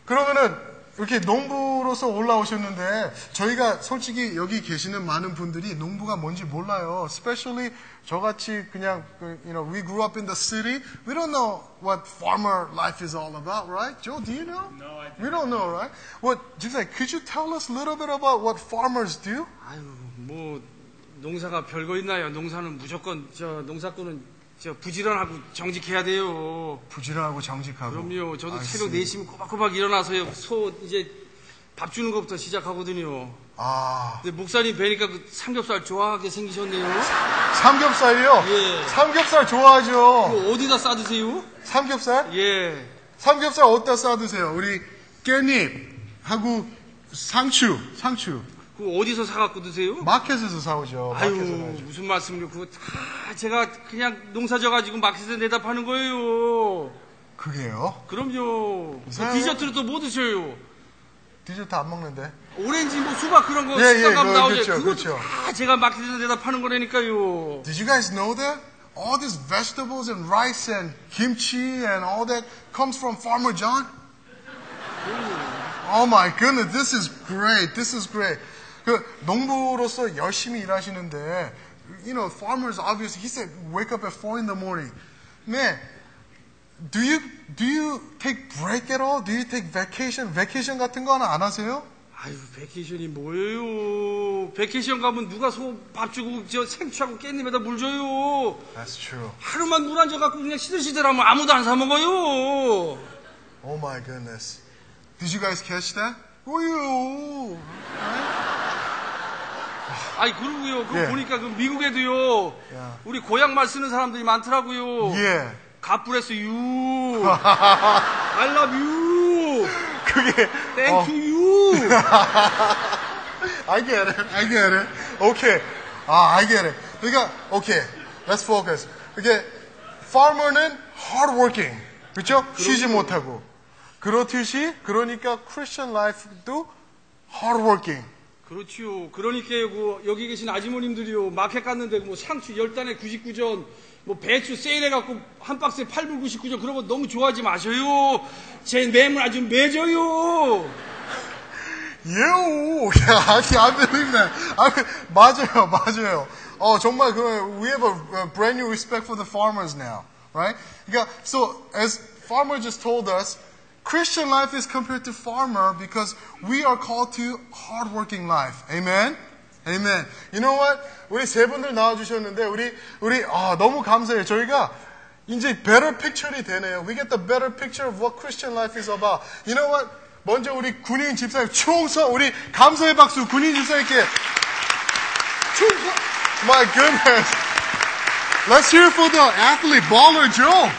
Speaker 3: 그러면은 이렇게 농부로서 올라오셨는데 저희가 솔직히 여기 계시는 많은 분들이 농부가 뭔지 몰라요. Especially 저같이 그냥 그, you know we grew up in the city. We don't know what farmer life is all about, right? Joe, do you know?
Speaker 5: No, I
Speaker 3: We don't know, right? What, 집사님, could you tell us a little bit about what farmers do?
Speaker 6: 아유, 뭐 농사가 별거 있나요? 농사는 무조건 저 농사꾼은 저 부지런하고 정직해야 돼요.
Speaker 3: 부지런하고 정직하고.
Speaker 6: 그럼요. 저도 새벽
Speaker 3: see.
Speaker 6: 4시면 꼬박꼬박 일어나서요. 소 이제 밥 주는 것부터 시작하거든요.
Speaker 3: 아,
Speaker 6: 근데 목사님 뵈니까 그 삼겹살 좋아하게 생기셨네요.
Speaker 3: 삼겹살이요?
Speaker 6: 예.
Speaker 3: 삼겹살 좋아하죠.
Speaker 6: 어디다 싸드세요?
Speaker 3: 삼겹살?
Speaker 6: 예.
Speaker 3: 삼겹살 어디다 싸드세요? 우리 깻잎하고 상추, 상추.
Speaker 6: 그거 어디서 사갖고 드세요?
Speaker 3: 마켓에서 사오죠.
Speaker 6: 아유,
Speaker 3: 마켓에서.
Speaker 6: 무슨 말씀이요. 그거 다 제가 그냥 농사 져가지고 마켓에 내다 파는 거예요.
Speaker 3: 그게요?
Speaker 6: 그럼요. 그
Speaker 3: 이상해요.
Speaker 6: 디저트를 또뭐 드셔요?
Speaker 3: 디저트 안 먹는데.
Speaker 6: 오렌지, 뭐 수박 그런 거
Speaker 3: 예, 예,
Speaker 6: 가면
Speaker 3: 그거,
Speaker 6: 나오죠.
Speaker 3: 그렇죠,
Speaker 6: 그것도
Speaker 3: 그렇죠.
Speaker 6: 다 제가 마켓에서 내다 파는 거라니까요.
Speaker 3: Did you guys know that? All these vegetables and rice and kimchi and all that comes from Farmer John? Oh my goodness, this is great. This is great. 그 농부로서 열심히 일하시는데, you know, farmers obviously, he said, wake up at four in the morning. Man, do you, do you take break at all? Do you take vacation? vacation 같은 거 하나 안 하세요?
Speaker 6: 아유, 베케이션이 뭐예요? 베케이션 가면 누가 소 밥 주고 저 생추하고 깻잎에다 물 줘요.
Speaker 3: That's true.
Speaker 6: 하루만 물안 줘갖고 그냥 시들시들하면 아무도 안 사 먹어요.
Speaker 3: Oh my goodness. Did you guys catch that? 오유.
Speaker 6: 아니 그러고요. 그
Speaker 3: 예.
Speaker 6: 보니까 그 미국에도요. 우리 고향 말 쓰는 사람들이 많더라고요.
Speaker 3: 예.
Speaker 6: 갓브레스 유. I love you.
Speaker 3: 그게
Speaker 6: Thank you.
Speaker 3: I get it. I get it. Okay. 아, I get it. 그러니까 okay. Let's focus. 이게 farmer는 hardworking. 그렇죠? 쉬지 못하고. 그렇듯이 그러니까 Christian life도 hardworking.
Speaker 6: 그렇지요. 그러니까 그 여기 계신 아주머님들이요. 마켓 갔는데 뭐 상추 10단에 99전, 뭐 배추 세일해갖고 한 박스에 8불 99전 그런 거 너무 좋아하지 마셔요. 제 매물 아주 매져요.
Speaker 3: Yeah, I, I believe that. I, 맞아요, 맞아요. 어, 정말 그, we have a, a brand new respect for the farmers now, right? 그러니까, so as farmer just told us, Christian life is compared to farmer because we are called to hardworking life. Amen. Amen. You know what? 우리 세 분들 나와주셨는데 우리 우리 아, 너무 감사해요. 저희가 이제 better picture이 되네요. We get the better picture of what Christian life is about. You know what? 먼저 우리 군인 집사님 충성 우리 감사의 박수 군인 집사님께 충성. My goodness. Let's hear for the athlete baller Joe.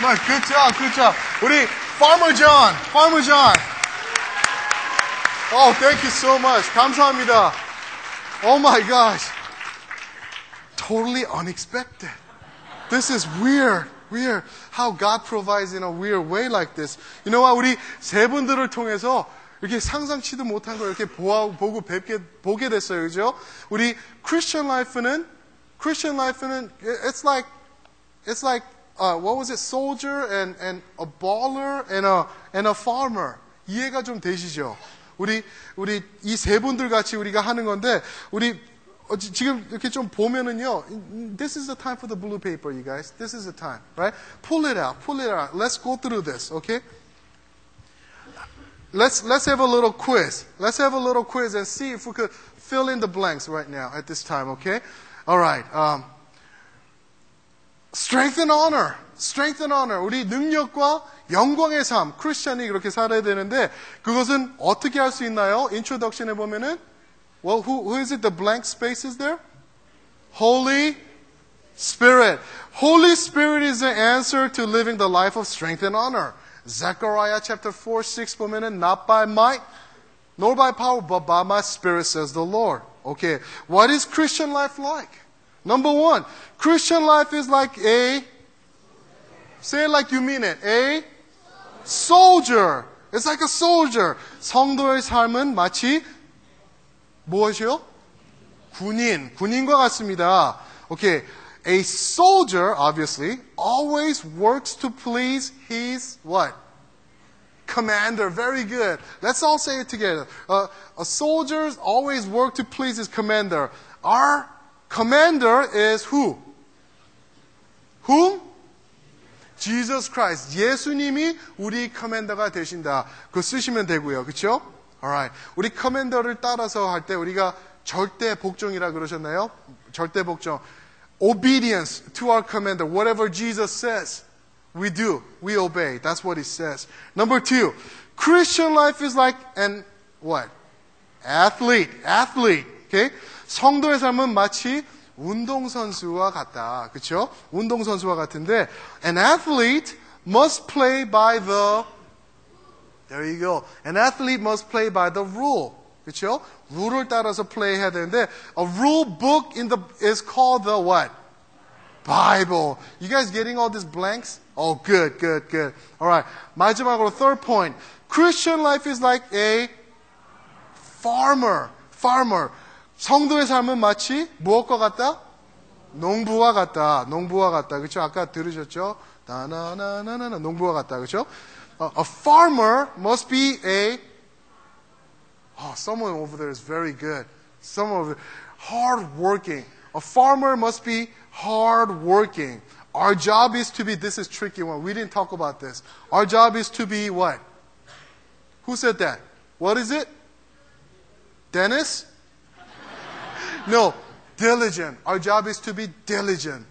Speaker 3: My good job, good job. 우리 Farmer John, Farmer John. Oh, thank you so much. 감사합니다. Oh my gosh. Totally unexpected. This is weird. Weird. How God provides in a weird way like this. You know what? 우리 세 분들을 통해서 이렇게 상상치도 못한 걸 이렇게 보아, 보고 뵙게, 보게 됐어요. 그죠? 우리 Christian life는, Christian life는, it's like, it's like, uh, what was it? Soldier and, and a baller and a, and a farmer. 이해가 좀 되시죠? 우리, 우리 이 세 분들 같이 우리가 하는 건데, 우리 어, 지- 지금 이렇게 좀 보면은요, this is the time for the blue paper, you guys. This is the time, right? Pull it out, pull it out. Let's go through this, okay? Let's let's have a little quiz. Let's have a little quiz and see if we could fill in the blanks right now at this time, okay? All right. Um, strength and honor. Strength and honor. 우리 능력과 영광의 삶. 크리스천이 그렇게 살아야 되는데 그것은 어떻게 할 수 있나요? 인트로덕션에 보면은 well, who, who is it? The blank space is there? Holy Spirit. Holy Spirit is the answer to living the life of strength and honor. Zechariah chapter 4, 6 보면은 not by might, nor by power, but by my spirit says the Lord. Okay. What is Christian life like? Number one, Christian life is like a, say it like you mean it, a soldier. It's like a soldier. 성도의 삶은 마치 무엇이요? 군인, 군인과 같습니다. Okay. A soldier, obviously, always works to please his what? Commander. Very good. Let's all say it together. Uh, a soldier always work to please his commander. Our commander is who? Whom? Jesus Christ. 예수님이 우리 커맨더가 되신다. 그거 쓰시면 되고요. 그렇죠? Alright. 우리 커맨더를 따라서 할 때 우리가 절대 복종이라 그러셨나요? 절대 복종. Obedience to our commander. Whatever Jesus says, we do. We obey. That's what he says. Number two, Christian life is like an what? Athlete. Athlete. Okay? 성도의 삶은 마치 운동선수와 같다. 그쵸? 운동선수와 같은데, an athlete must play by the, there you go. An athlete must play by the rule. 그쵸? 룰을 따라서 play 해야 되는데, a rule book in the, is called the what? Bible. You guys getting all these blanks? Oh, good, good, good. Alright. 마지막으로 third point. Christian life is like a farmer. Farmer. 성도의 삶은 마치 무엇과 같다? 농부와 같다. 농부와 같다. 그렇죠? 아까 들으셨죠? 나나나나나 농부와 같다. 그렇죠? A, a farmer must be a Oh, someone over there is very good. Someone over there, hard working. A farmer must be hard working. Our job is to be, this is tricky one. We didn't talk about this. Our job is to be what? Who said that? What is it? Dennis? No, diligent. Our job is to be diligent.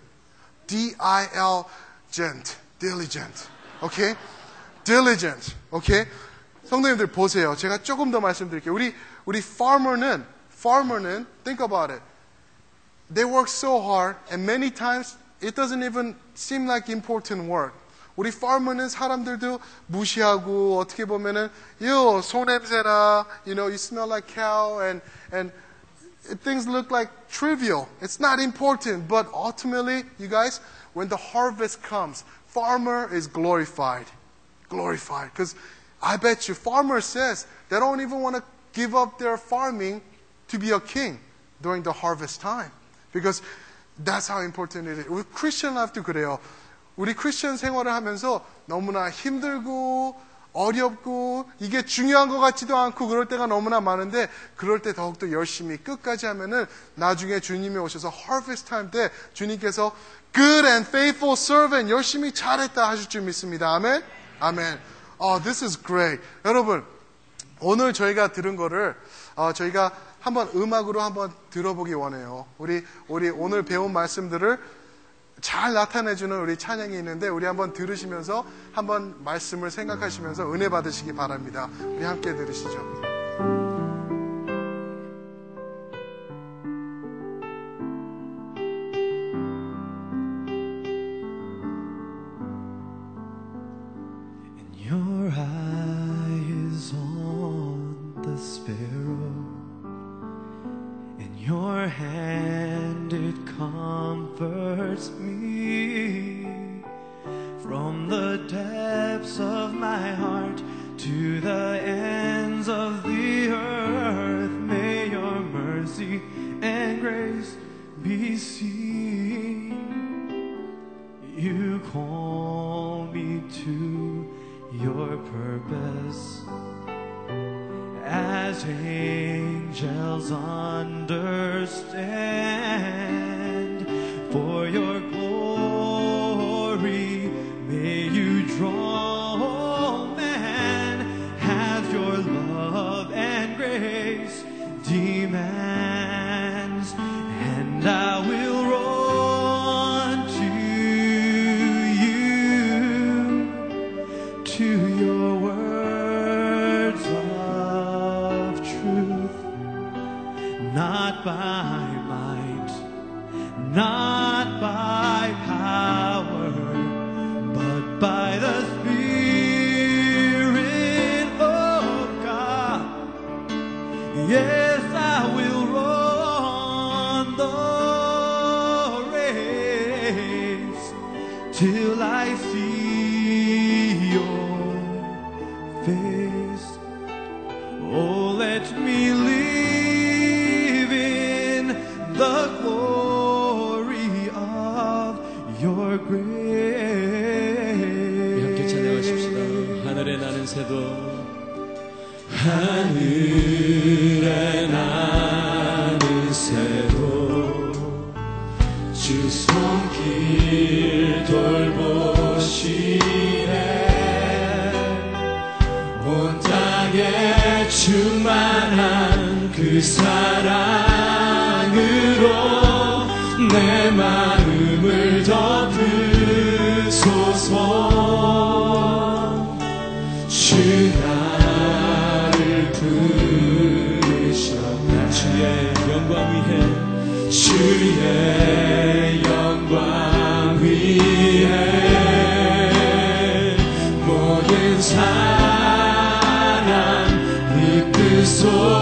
Speaker 3: D-I-L-gent. Diligent. Okay? Diligent. Okay?
Speaker 2: 성도님들 보세요. 제가 조금 더 말씀드릴게요. 우리 우리 farmer는 farmer는 think about it. They work so hard and many times it doesn't even seem like important work. 우리 farmer는 사람들도 무시하고 어떻게 보면은 요 소냄새나 you know you smell like cow and and things look like trivial. It's not important, but ultimately, you guys, when the harvest comes, farmer is glorified. Glorified. Because I bet you, farmer says they don't even want to give up their farming to be a king during the harvest time. Because that's how important it is. 우리 크리스천 라이프도 그래요. 우리 크리스천 생활을 하면서 너무나 힘들고 어렵고 이게 중요한 것 같지도 않고 그럴 때가 너무나 많은데 그럴 때 더욱더 열심히 끝까지 하면은 나중에 주님이 오셔서 harvest time 때 주님께서 good and faithful servant 열심히 잘했다 하실 줄 믿습니다. 아멘. 아멘. Oh, this is great. 여러분 오늘 저희가 들은 거를 어, 저희가 한번 음악으로 한번 들어보기 원해요. 우리 우리 오늘 배운 말씀들을 잘 나타내주는 우리 찬양이 있는데 우리 한번 들으시면서 한번 말씀을 생각하시면서 은혜 받으시기 바랍니다. 우리 함께 들으시죠.
Speaker 3: So.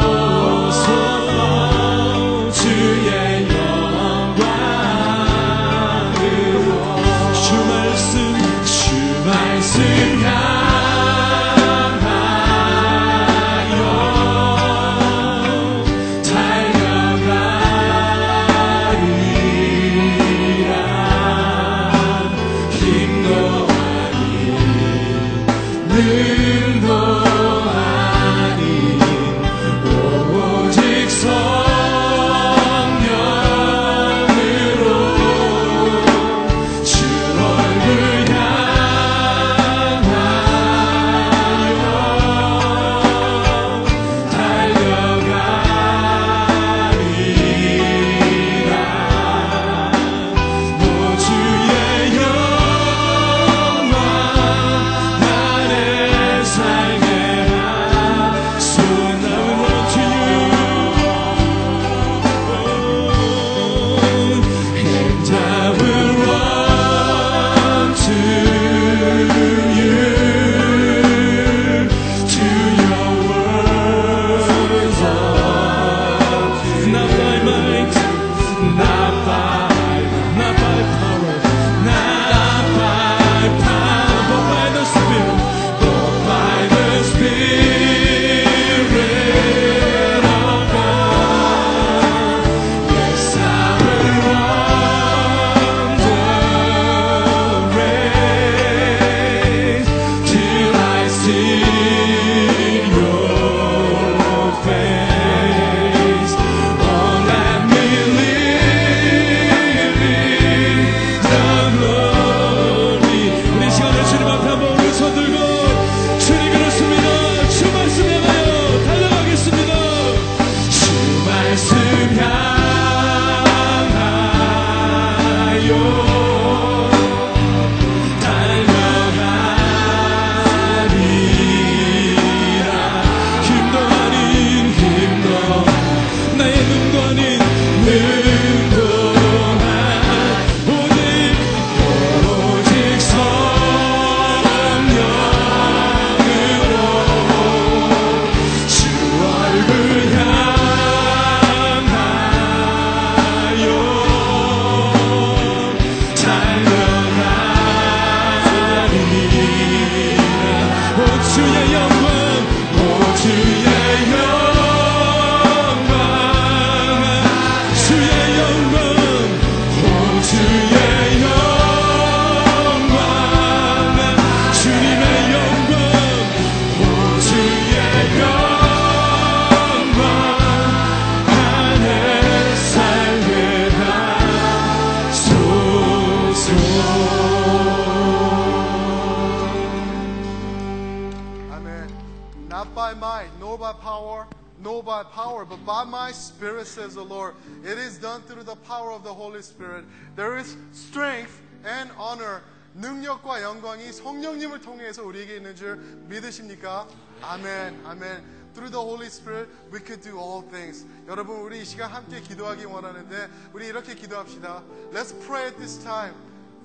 Speaker 3: 줄 믿으십니까? 아멘, 아멘. Through the Holy Spirit, we could do all things. 여러분, 우리 이 시간 함께 기도하기 원하는데, 우리 이렇게 기도합시다. Let's pray at this time.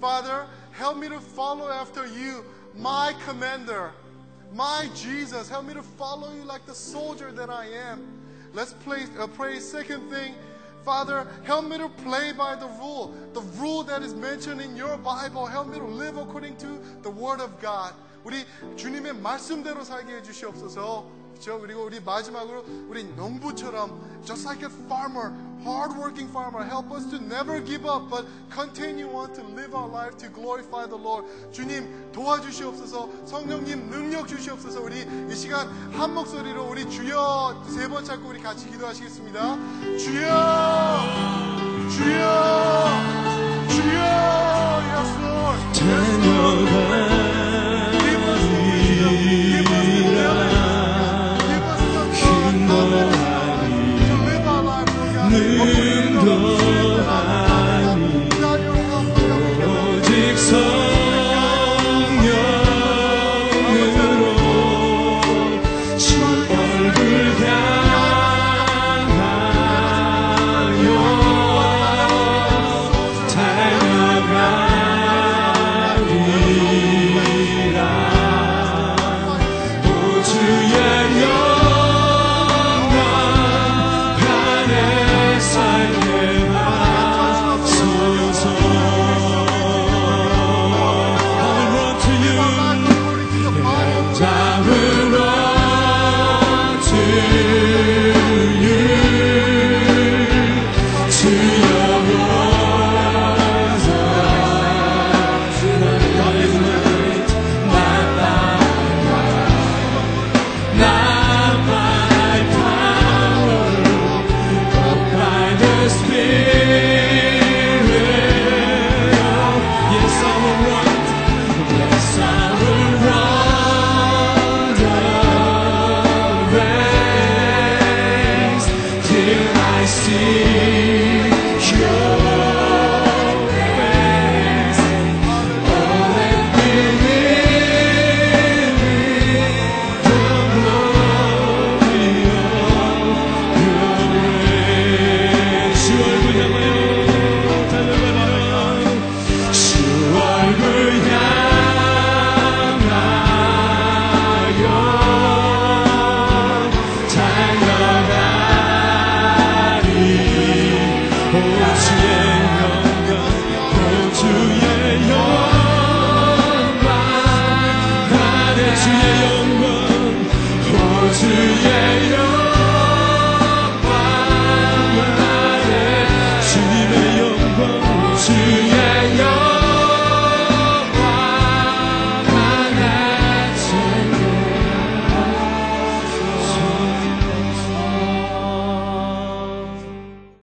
Speaker 3: Father, help me to follow after you, my commander, my Jesus. Help me to follow you like the soldier that I am. Let's play, uh, pray. Second thing, Father, help me to play by the rule, the rule that is mentioned in your Bible. Help me to live according to the Word of God. 우리 주님의 말씀대로 살게 해주시옵소서. 그렇죠? 그리고 우리 마지막으로 우리 농부처럼 just like a farmer, hardworking farmer, help us to never give up, but continue on to live our life to glorify the Lord. 주님 도와주시옵소서. 성령님 능력 주시옵소서. 우리 이 시간 한 목소리로 우리 주여 세 번 찾고 우리 같이 기도하시겠습니다. 주여, 주여, 주여, yes Lord.